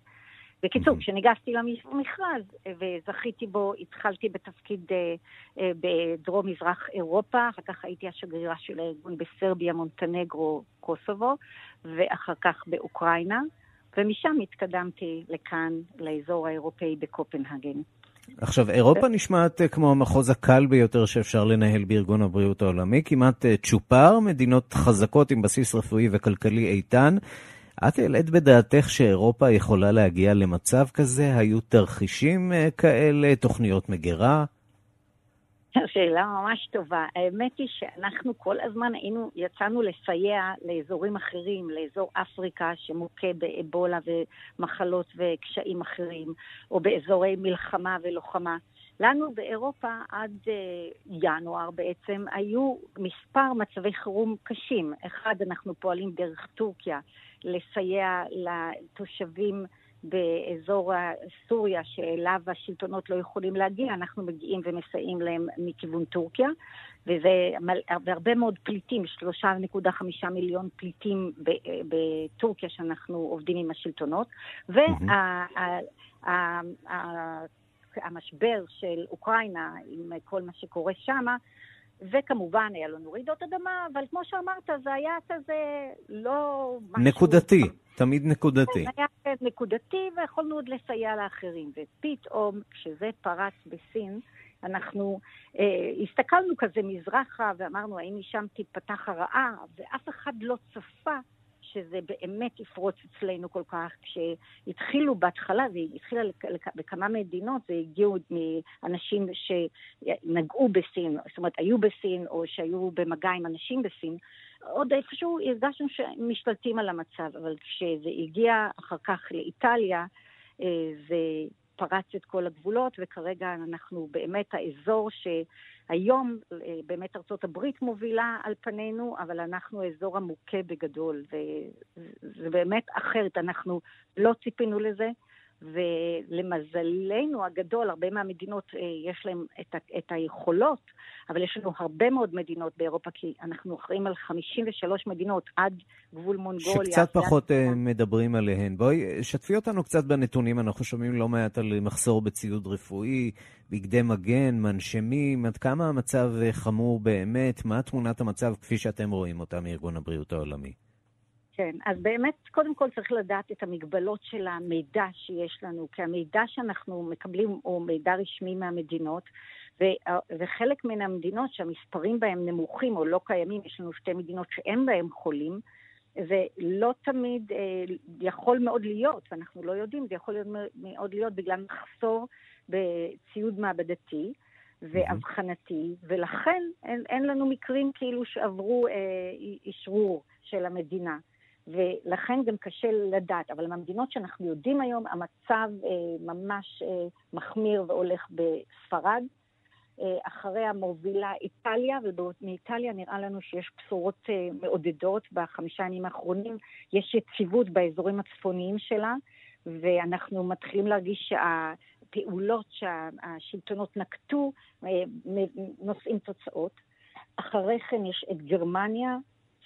בקיצור, כשניגשתי למכרז וזכיתי בו, התחלתי בתפקיד אה, אה, בדרום-מזרח אירופה, אחר כך הייתי השגרירה של הארגון בסרביה, מונטנגרו, קוסובו, ואחר כך באוקראינה, ומשם התקדמתי לכאן, לאזור האירופאי בקופנהגן. עכשיו, אירופה נשמעת אה, כמו המחוז הקל ביותר שאפשר לנהל בארגון הבריאות העולמי, כמעט צ'ופר, מדינות חזקות עם בסיס רפואי וכלכלי איתן. את העלית בדעתך שאירופה יכולה להגיע למצב כזה? היו תרחישים אה, כאלה, תוכניות מגירה? שאלה ממש טובה. האמת היא שאנחנו כל הזמן היינו, יצאנו לסייע לאזורים אחרים, לאזור אפריקה שמוכה באבולה ומחלות וקשיים אחרים, או באזורי מלחמה ולוחמה. לנו באירופה עד uh, ינואר בעצם היו מספר מצבי חירום קשים. אחד, אנחנו פועלים דרך טורקיה לסייע לתושבים באזור סוריה, שאליו השלטונות לא יכולים להגיע, אנחנו מגיעים ומסייעים להם מכיוון טורקיה, וזה הרבה מאוד פליטים, 3.5 מיליון פליטים בטורקיה שאנחנו עובדים עם השלטונות, והמשבר של אוקראינה עם כל מה שקורה שמה, וכמובן, היה לנו רעידות אדמה, אבל כמו שאמרת, זה היה כזה לא... נקודתי, משהו... תמיד נקודתי. כן, היה נקודתי, ויכולנו עוד לסייע לאחרים. ופתאום, כשזה פרץ בסין, אנחנו אה, הסתכלנו כזה מזרחה ואמרנו, האם משם תיפתח הרעה, ואף אחד לא צפה שזה באמת יפרוץ אצלנו כל כך. כשהתחילו בהתחלה, זה התחילה בכמה מדינות, זה הגיעו מאנשים שנגעו בסין, זאת אומרת, היו בסין או שהיו במגע עם אנשים בסין. עוד איפשהו הרגשנו שהם משתלטים על המצב, אבל כשזה הגיע אחר כך לאיטליה, אה, זה פרץ את כל הגבולות, וכרגע אנחנו באמת האזור שהיום באמת ארצות הברית מובילה על פנינו, אבל אנחנו האזור המוכה בגדול, וזה באמת אחרת, אנחנו לא ציפינו לזה. ולמזלנו הגדול, הרבה מהמדינות אה, יש להן את, את היכולות, אבל יש לנו הרבה מאוד מדינות באירופה, כי אנחנו אחראים על 53 מדינות עד גבול מונגוליה. שקצת פחות. אה, מדברים עליהן. בואי, שתפי אותנו קצת בנתונים, אנחנו שומעים לא מעט על מחסור בציוד רפואי, בגדי מגן, מנשמים, עד כמה המצב אה, חמור באמת, מה תמונת המצב כפי שאתם רואים אותה מארגון הבריאות העולמי? כן, אז באמת, קודם כל צריך לדעת את המגבלות של המידע שיש לנו, כי המידע שאנחנו מקבלים הוא מידע רשמי מהמדינות, ו- וחלק מן המדינות שהמספרים בהן נמוכים או לא קיימים, יש לנו שתי מדינות שאין בהן חולים, זה לא תמיד אה, יכול מאוד להיות, ואנחנו לא יודעים, זה יכול להיות מאוד להיות בגלל מחסור בציוד מעבדתי. ואבחנתי, ולכן אין, אין לנו מקרים כאילו שעברו אה, אישרור של המדינה. ולכן גם קשה לדעת. אבל במדינות שאנחנו יודעים היום, המצב אה, ממש אה, מחמיר והולך בספרד. אה, אחריה מובילה איטליה, ומאיטליה נראה לנו שיש בשורות אה, מעודדות בחמישה ימים האחרונים. יש יציבות באזורים הצפוניים שלה, ואנחנו מתחילים להרגיש שהפעולות שהשלטונות נקטו אה, נושאים תוצאות. אחרי כן יש את גרמניה,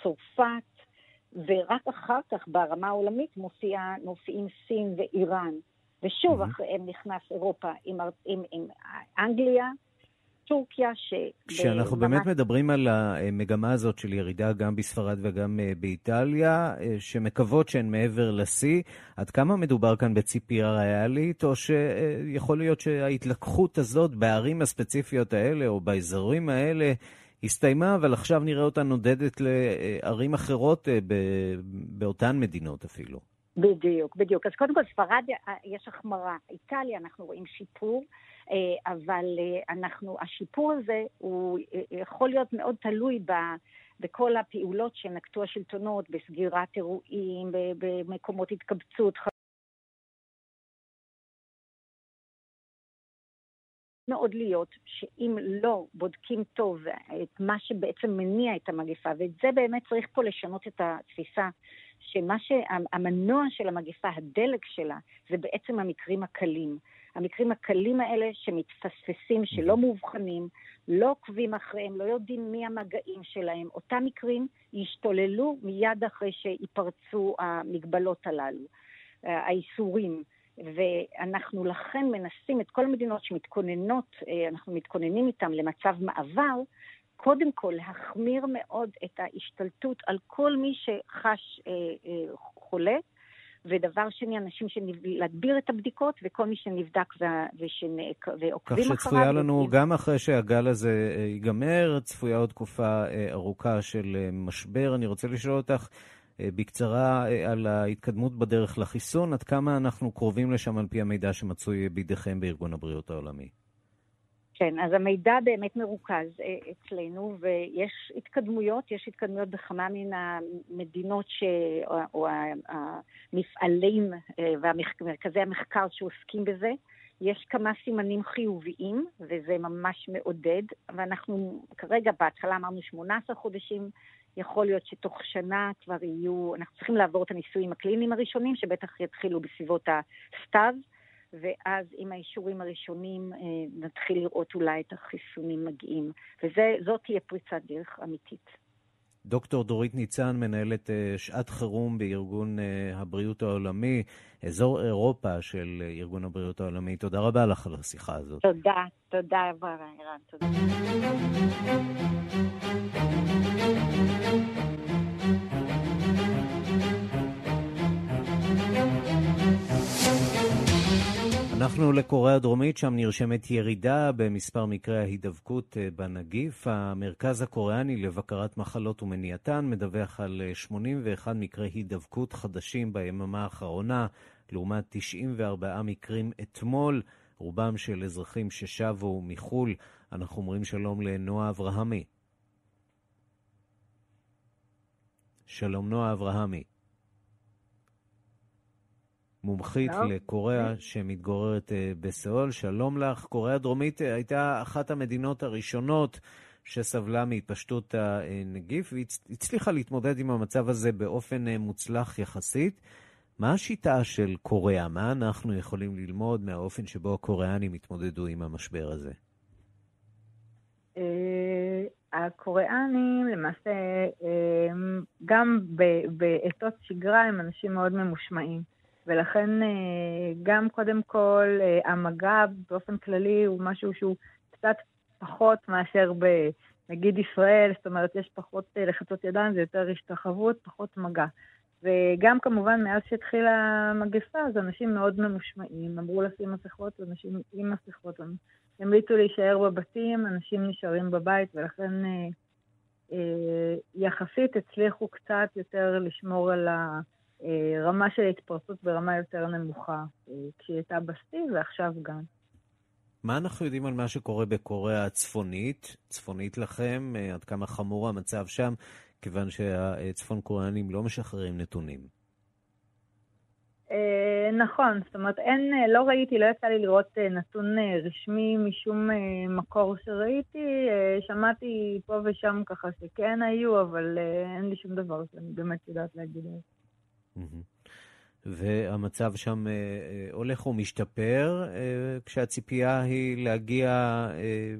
צרפת, ורק אחר כך ברמה העולמית מופיע, מופיעים סין ואיראן. ושוב mm-hmm. אחריהם נכנס אירופה עם, עם, עם אנגליה, טורקיה, ש... כשאנחנו באמת מדברים על המגמה הזאת של ירידה גם בספרד וגם אה, באיטליה, אה, שמקוות שהן מעבר לשיא, עד כמה מדובר כאן בציפייה ריאלית, או שיכול להיות שההתלקחות הזאת בערים הספציפיות האלה, או באזורים האלה, הסתיימה, אבל עכשיו נראה אותה נודדת לערים אחרות אה, באותן מדינות אפילו. בדיוק, בדיוק. אז קודם כל, ספרד אה, יש החמרה. איטליה, אנחנו רואים שיפור, אה, אבל אנחנו, השיפור הזה הוא יכול להיות מאוד תלוי ב... בכל הפעולות שנקטו השלטונות, בסגירת אירועים, במקומות התקבצות, מאוד להיות שאם לא בודקים טוב את מה שבעצם מניע את המגפה, ואת זה באמת צריך פה לשנות את התפיסה, שמה שהמנוע של המגפה, הדלק שלה, זה בעצם המקרים הקלים. המקרים הקלים האלה שמתפספסים, שלא מאובחנים, לא עוקבים אחריהם, לא יודעים מי המגעים שלהם, אותם מקרים ישתוללו מיד אחרי שיפרצו המגבלות הללו, האיסורים. ואנחנו לכן מנסים את כל המדינות שמתכוננות, אה, אנחנו מתכוננים איתן למצב מעבר, קודם כל להחמיר מאוד את ההשתלטות על כל מי שחש אה, אה, חולה, ודבר שני, אנשים להגביר את הבדיקות, וכל מי שנבדק ושנק... ועוקבים אחריו. כך שצפויה לנו, גם אחרי שהגל הזה ייגמר, צפויה עוד תקופה ארוכה של משבר. אני רוצה לשאול אותך, אה, בקצרה אה, על ההתקדמות בדרך לחיסון, עד כמה אנחנו קרובים לשם על פי המידע שמצוי בידיכם בארגון הבריאות העולמי. כן, אז המידע באמת מרוכז אה, אצלנו, ויש התקדמויות, יש התקדמויות בכמה מן המדינות ש... או המפעלים ומרכזי המחקר שעוסקים בזה. יש כמה סימנים חיוביים, וזה ממש מעודד, ואנחנו כרגע בהתחלה אמרנו 18 חודשים יכול להיות שתוך שנה כבר יהיו, אנחנו צריכים לעבור את הניסויים הקליניים הראשונים, שבטח יתחילו בסביבות הסתיו, ואז עם האישורים הראשונים אה, נתחיל לראות אולי את החיסונים מגיעים. וזאת תהיה פריצת דרך אמיתית. דוקטור דורית ניצן, מנהלת אה, שעת חירום בארגון אה, הבריאות העולמי, אזור אירופה של ארגון הבריאות העולמי. תודה רבה לך על השיחה הזאת. תודה, תודה רבה, ערן, תודה. אנחנו לקוריאה הדרומית, שם נרשמת ירידה במספר מקרי ההידבקות אה, בנגיף. המרכז הקוריאני לבקרת מחלות ומניעתן מדווח על 81 אה, מקרי הידבקות חדשים ביממה האחרונה, לעומת 94 מקרים אתמול, רובם של אזרחים ששבו מחו"ל. אנחנו אומרים שלום לנועה אברהמי. שלום נועה אברהמי. מומחית שלום. לקוריאה שמתגוררת אה, בסיאול. שלום לך. קוריאה הדרומית אה, הייתה אחת המדינות הראשונות שסבלה מהתפשטות הנגיף והצליחה להתמודד עם המצב הזה באופן אה, מוצלח יחסית. מה השיטה של קוריאה? מה אנחנו יכולים ללמוד מהאופן שבו הקוריאנים התמודדו עם המשבר הזה? הקוריאנים למעשה גם בעתות שגרה הם אנשים מאוד ממושמעים. ולכן אה, גם קודם כל אה, המגע באופן כללי הוא משהו שהוא קצת פחות מאשר בנגיד ישראל, זאת אומרת יש פחות אה, לחצות ידיים, זה יותר השתחוות, פחות מגע. וגם כמובן מאז שהתחילה המגפה, אז אנשים מאוד ממושמעים, אמרו לשים מסכות, אנשים עם מסכות, המליצו להישאר בבתים, אנשים נשארים בבית, ולכן אה, אה, יחסית הצליחו קצת יותר לשמור על ה... אה, רמה של התפרצות ברמה יותר נמוכה, אה, כשהיא הייתה בשיא ועכשיו גם. מה אנחנו יודעים על מה שקורה בקוריאה הצפונית, צפונית לכם, אה, עד כמה חמור המצב שם, כיוון שהצפון קוריאנים לא משחררים נתונים? נכון, זאת אומרת, אין, לא ראיתי, לא יצא לי לראות נתון רשמי משום מקור שראיתי, שמעתי פה ושם ככה שכן היו, אבל אין לי שום דבר שאני באמת יודעת להגיד על זה. והמצב שם אה, אה, הולך ומשתפר, אה, כשהציפייה היא להגיע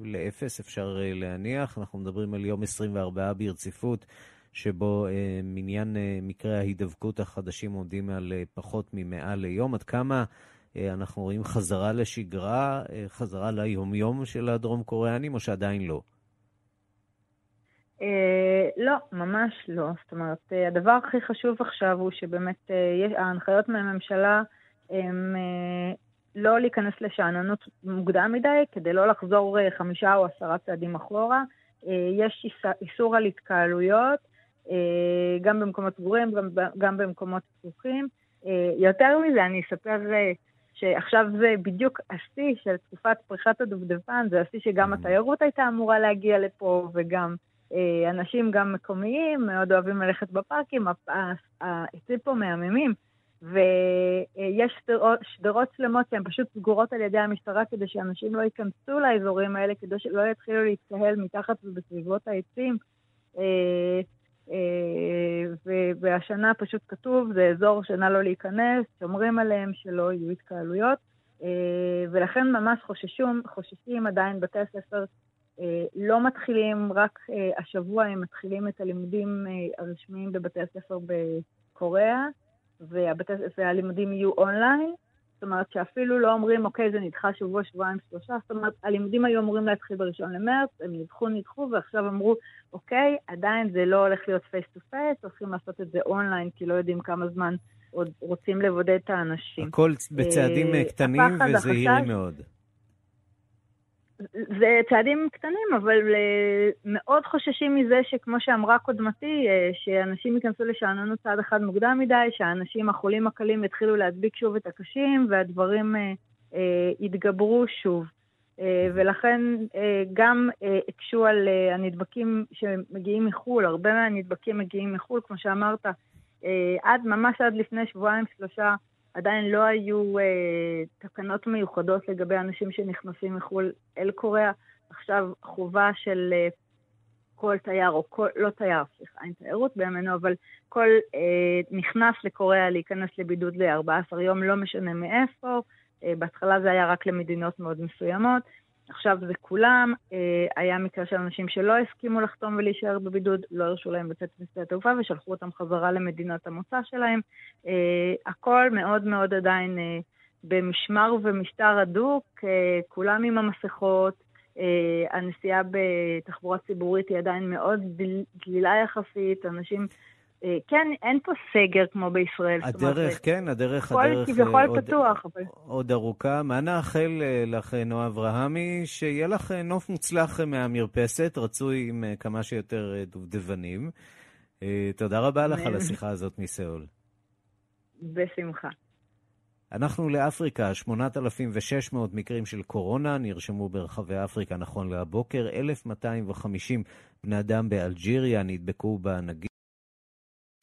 לאפס, אפשר להניח. אנחנו מדברים על יום 24 ברציפות, שבו מניין מקרי ההידבקות החדשים עומדים על פחות ממאה ליום. עד כמה אנחנו רואים חזרה לשגרה, חזרה ליומיום של הדרום קוריאנים, או שעדיין לא? אה, לא, ממש לא. זאת אומרת, אה, הדבר הכי חשוב עכשיו הוא שבאמת אה, ההנחיות מהממשלה הם לא להיכנס לשאננות מוקדם מדי, כדי לא לחזור חמישה או עשרה צעדים אחורה. יש איסור על התקהלויות, גם במקומות סגורים, גם, גם במקומות פתוחים. יותר מזה, אני אספר שעכשיו זה בדיוק השיא של תקופת פריחת הדובדבן, זה השיא שגם התיירות הייתה אמורה להגיע לפה, וגם אנשים גם מקומיים מאוד אוהבים ללכת בפארקים, העצים פה מהממים. ויש שדרות, שלמות שהן פשוט סגורות על ידי המשטרה כדי שאנשים לא ייכנסו לאזורים האלה, כדי שלא יתחילו להתקהל מתחת ובסביבות העצים. אה, אה, והשנה פשוט כתוב, זה אזור שנא לא להיכנס, שומרים עליהם שלא יהיו התקהלויות. ולכן ממש חוששים, חוששים עדיין בתי הספר אה, לא מתחילים רק אה, השבוע, הם מתחילים את הלימודים אה, הרשמיים בבתי הספר בקוריאה, והבתי, והלימודים יהיו אונליין. זאת אומרת שאפילו לא אומרים, אוקיי, זה נדחה שבוע, שבועיים, שלושה. זאת אומרת, הלימודים היו אמורים להתחיל בראשון למרץ, הם נדחו, נדחו, ועכשיו אמרו, אוקיי, עדיין זה לא הולך להיות face to face, הולכים לעשות את זה אונליין, כי לא יודעים כמה זמן עוד רוצים לבודד את האנשים. הכל בצעדים קטנים וזהירים מאוד. זה צעדים קטנים, אבל אה, מאוד חוששים מזה שכמו שאמרה קודמתי, אה, שאנשים ייכנסו לשאננות צעד אחד מוקדם מדי, שהאנשים החולים הקלים יתחילו להדביק שוב את הקשים, והדברים אה, יתגברו שוב. ולכן גם הקשו על הנדבקים שמגיעים מחו"ל, הרבה מהנדבקים מגיעים מחו"ל, כמו שאמרת, עד, ממש עד לפני שבועיים, שלושה, עדיין לא היו אה, תקנות מיוחדות לגבי אנשים שנכנסים מחו"ל אל קוריאה. עכשיו חובה של אה, כל תייר, או כל, לא תייר, סליחה, אין תיירות בימינו, אבל כל אה, נכנס לקוריאה להיכנס לבידוד ל-14 יום, לא משנה מאיפה. אה, בהתחלה זה היה רק למדינות מאוד מסוימות. עכשיו זה כולם, אה, היה מקרה של אנשים שלא הסכימו לחתום ולהישאר בבידוד, לא הרשו להם לצאת משדה התעופה ושלחו אותם חזרה למדינת המוצא שלהם. אה, הכל מאוד מאוד עדיין אה, במשמר ומשטר הדוק, כולם עם המסכות, הנסיעה בתחבורה ציבורית היא עדיין מאוד דלילה יחסית, אנשים כן, אין פה סגר כמו בישראל. הדרך, כן, הדרך, כל הדרך כביכול אה, עוד, פתוח. אבל... עוד ארוכה. מה נאחל אה, לך, נועה אברהמי, שיהיה לך נוף מוצלח מהמרפסת, רצוי עם כמה שיותר דובדבנים. תודה רבה לך על השיחה הזאת מסיאול. בשמחה. אנחנו לאפריקה, 8,600 מקרים של קורונה נרשמו ברחבי אפריקה נכון להבוקר, 1,250 בני אדם באלג'יריה נדבקו בנגיף.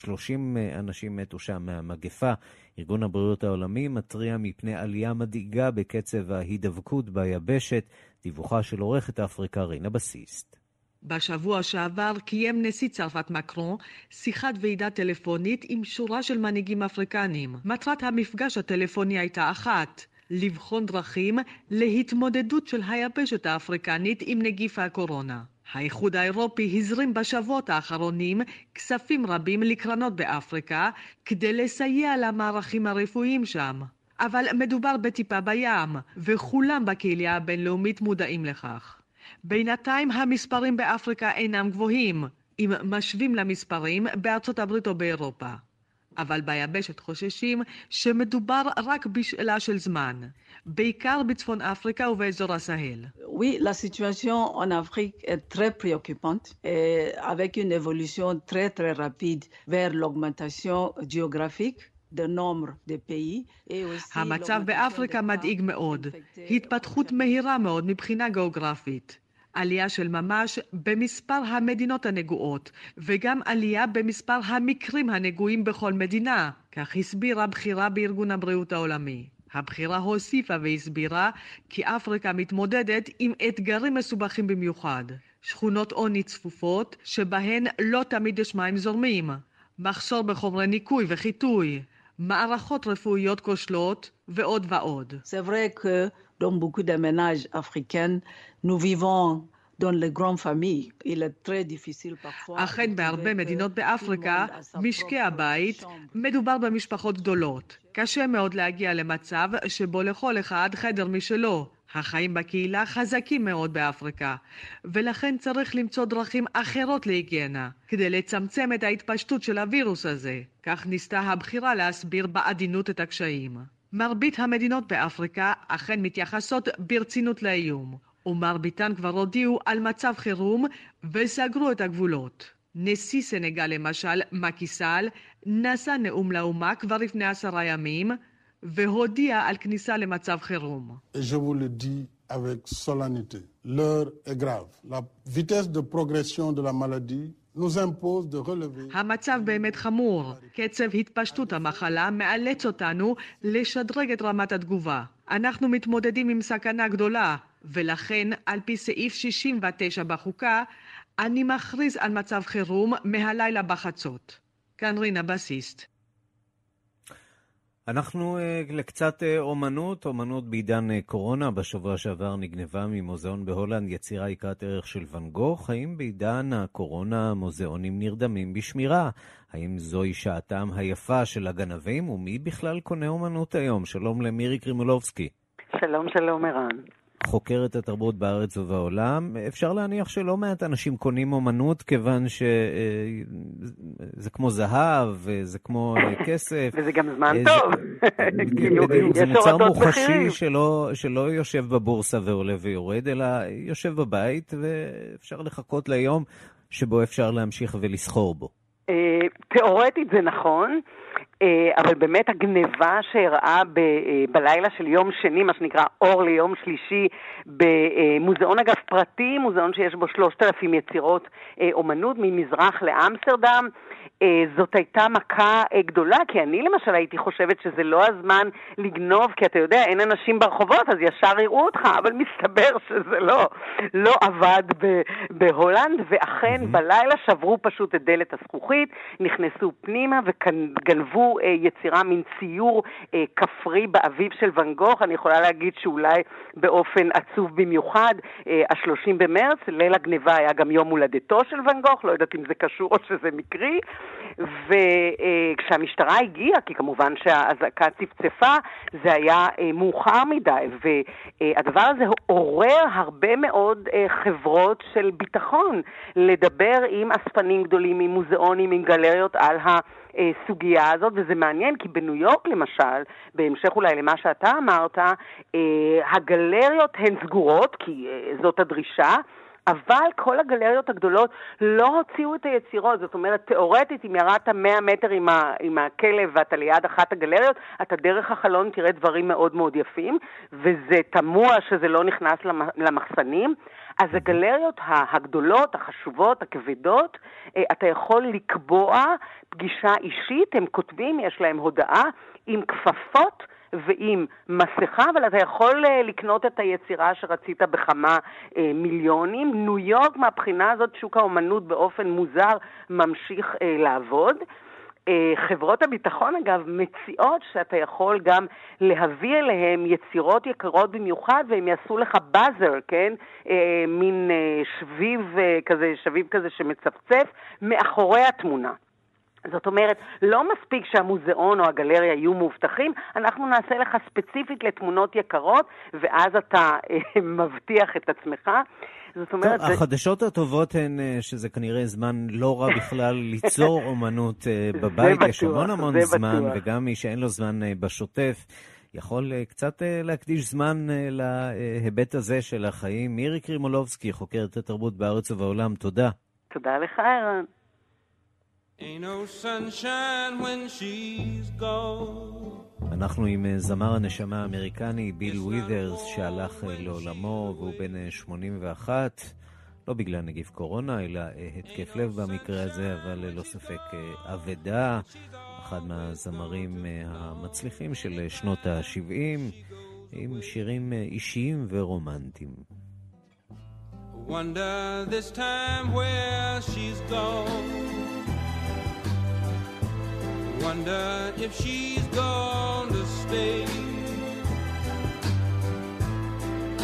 30 אנשים מתו שם מהמגפה. ארגון הבריאות העולמי מתריע מפני עלייה מדאיגה בקצב ההידבקות ביבשת. דיווחה של עורכת אפריקה רינה בסיסט. בשבוע שעבר קיים נשיא צרפת מקרון שיחת ועידה טלפונית עם שורה של מנהיגים אפריקנים. מטרת המפגש הטלפוני הייתה אחת, לבחון דרכים להתמודדות של היבשת האפריקנית עם נגיף הקורונה. האיחוד האירופי הזרים בשבועות האחרונים כספים רבים לקרנות באפריקה כדי לסייע למערכים הרפואיים שם. אבל מדובר בטיפה בים, וכולם בקהילה הבינלאומית מודעים לכך. בינתיים המספרים באפריקה אינם גבוהים, אם משווים למספרים בארצות הברית או באירופה. אבל ביבשת חוששים שמדובר רק בשאלה של זמן, בעיקר בצפון אפריקה ובאזור הסהל. Oui, la situation en Afrique est très préoccupante, et avec une évolution très très rapide vers l'augmentation géographique. המצב באפריקה מדאיג מאוד, התפתחות מהירה מאוד מבחינה גיאוגרפית. עלייה של ממש במספר המדינות הנגועות, וגם עלייה במספר המקרים הנגועים בכל מדינה, כך הסבירה בכירה בארגון הבריאות העולמי. הבכירה הוסיפה והסבירה כי אפריקה מתמודדת עם אתגרים מסובכים במיוחד. שכונות עוני צפופות, שבהן לא תמיד יש מים זורמים, מחסור בחומרי ניקוי וחיטוי, מערכות רפואיות כושלות ועוד ועוד. Dans beaucoup de ménages africains, nous vivons אכן בהרבה מדינות באפריקה, משקי הבית, מדובר במשפחות גדולות. קשה מאוד להגיע למצב שבו לכל אחד חדר משלו. החיים בקהילה חזקים מאוד באפריקה, ולכן צריך למצוא דרכים אחרות להיגיינה, כדי לצמצם את ההתפשטות של הווירוס הזה. כך ניסתה הבחירה להסביר בעדינות את הקשיים. מרבית המדינות באפריקה אכן מתייחסות ברצינות לאיום, ומרביתן כבר הודיעו על מצב חירום וסגרו את הגבולות. נשיא סנגל למשל, מקיסל, נשא נאום לאומה כבר לפני עשרה ימים, והודיע על כניסה למצב חירום. Avec solennité, l'heure est grave. La vitesse de progression de la maladie המצב באמת חמור. קצב התפשטות המחלה מאלץ אותנו לשדרג את רמת התגובה. אנחנו מתמודדים עם סכנה גדולה, ולכן, על פי סעיף 69 בחוקה, אני מכריז על מצב חירום מהלילה בחצות. כאן רינה בסיסט. אנחנו uh, לקצת uh, אומנות, אומנות בעידן uh, קורונה. בשבוע שעבר נגנבה ממוזיאון בהולנד יצירה יקרת ערך של ואן גוך. האם בעידן הקורונה המוזיאונים נרדמים בשמירה? האם זוהי שעתם היפה של הגנבים? ומי בכלל קונה אומנות היום? שלום למירי קרימולובסקי. שלום, שלום ערן. חוקרת התרבות בארץ ובעולם, אפשר להניח שלא מעט אנשים קונים אומנות כיוון שזה אה, כמו זהב, וזה כמו אה, (coughs) כסף. וזה גם זמן אה, טוב. (laughs) כאילו, בדיוק, זה מוצר מוחשי שלא, שלא יושב בבורסה ועולה ויורד, אלא יושב בבית ואפשר לחכות ליום שבו אפשר להמשיך ולסחור בו. תיאורטית זה נכון. אה, אבל באמת הגניבה שאירעה ב, אה, בלילה של יום שני, מה שנקרא אור ליום שלישי, במוזיאון אגב פרטי, מוזיאון שיש בו שלושת אלפים יצירות אה, אומנות ממזרח לאמסטרדם, אה, זאת הייתה מכה גדולה, כי אני למשל הייתי חושבת שזה לא הזמן לגנוב, כי אתה יודע, אין אנשים ברחובות, אז ישר יראו אותך, אבל מסתבר שזה לא, לא עבד בהולנד, ואכן. בלילה שברו פשוט את דלת הזכוכית, נכנסו פנימה וגנבו אה, יצירה, מין ציור כפרי באביב של ואן גוך, אני יכולה להגיד שאולי באופן עצוב במיוחד, ה-30 במרץ, ליל הגניבה היה גם יום הולדתו של ואן גוך, לא יודעת אם זה קשור או שזה מקרי. וכשהמשטרה הגיעה, כי כמובן שהאזעקה צפצפה, זה היה אה, מאוחר מדי, והדבר הזה עורר הרבה מאוד אה, חברות של ביטחון לדבר עם אספנים גדולים, עם מוזיאונים, עם גלריות על ה... הסוגיה הזאת, וזה מעניין, כי בניו יורק למשל, בהמשך אולי למה שאתה אמרת, אה, הגלריות הן סגורות, כי זאת הדרישה, אבל כל הגלריות הגדולות לא הוציאו את היצירות, זאת אומרת, תאורטית, אם ירדת 100 מטר עם, ה, עם הכלב ואתה ליד אחת הגלריות, אתה דרך החלון תראה דברים מאוד מאוד יפים, וזה תמוה שזה לא נכנס למחסנים. אז הגלריות הגדולות, החשובות, הכבדות, אה, אתה יכול לקבוע פגישה אישית, הם כותבים, יש להם הודעה עם כפפות. ועם מסכה, אבל אתה יכול אה, לקנות את היצירה שרצית בכמה אה, מיליונים. ניו יורק מהבחינה הזאת, שוק האומנות באופן מוזר ממשיך אה, לעבוד. חברות הביטחון אגב מציעות שאתה יכול גם להביא אליהם יצירות יקרות במיוחד והם יעשו לך באזר, כן? מין שביב כזה, שביב כזה שמצפצף מאחורי התמונה. זאת אומרת, לא מספיק שהמוזיאון או הגלריה יהיו מאובטחים, אנחנו נעשה לך ספציפית לתמונות יקרות, ואז אתה (laughs) מבטיח את עצמך. זאת אומרת... טוב, זה... החדשות הטובות הן אה, שזה כנראה זמן לא רע (laughs) בכלל ליצור אומנות אה, בבית. בטוח, יש המון המון זמן, בטוח. וגם מי שאין לו זמן אה, בשוטף. יכול קצת להקדיש זמן להיבט הזה של החיים. מירי קרימולובסקי, חוקרת התרבות בארץ ובעולם, תודה. תודה לך, ערן. Ain't no sunshine when she's gone. אנחנו עם אה, זמר הנשמה האמריקני ביל ווית'רס שהלך אה, לעולמו והוא בן 81, אה, לא בגלל נגיף קורונה, אלא התקף לב במקרה הזה, אבל ללא ספק אבדה, אחד מהזמרים המצליחים של שנות ה-70, עם שירים אישיים ורומנטיים. Wonder this time where she's gone Wonder if she's gonna stay.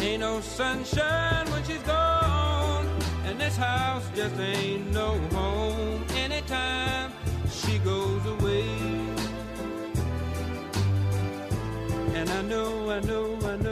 Ain't no sunshine when she's gone, and this house just ain't no home anytime she goes away. And I know, I know, I know,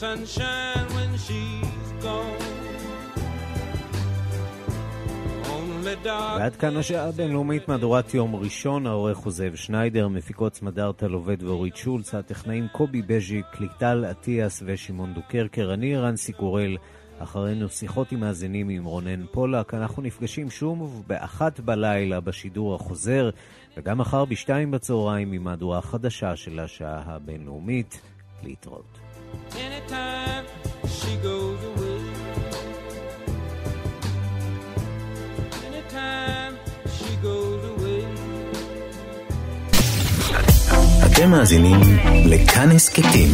sunshine when she's gone. ועד כאן השעה הבינלאומית מהדורת יום ראשון, העורך הוא זאב שניידר, מפיקות סמדר טלובד ואורית שולץ, הטכנאים קובי בז'יק, קליטל אטיאס ושמעון דוקרקר, אני רנסי קורל. אחרינו שיחות עם מאזינים עם רונן פולק. אנחנו נפגשים שוב באחת בלילה בשידור החוזר, וגם מחר בשתיים בצהריים עם מהדורה חדשה של השעה הבינלאומית. להתראות. anytime she goes away. Anytime she goes away. אתם מאזינים לכאן הסכתים.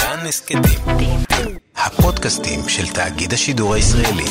כאן הסכתים. הפודקאסטים של תאגיד השידור הישראלי.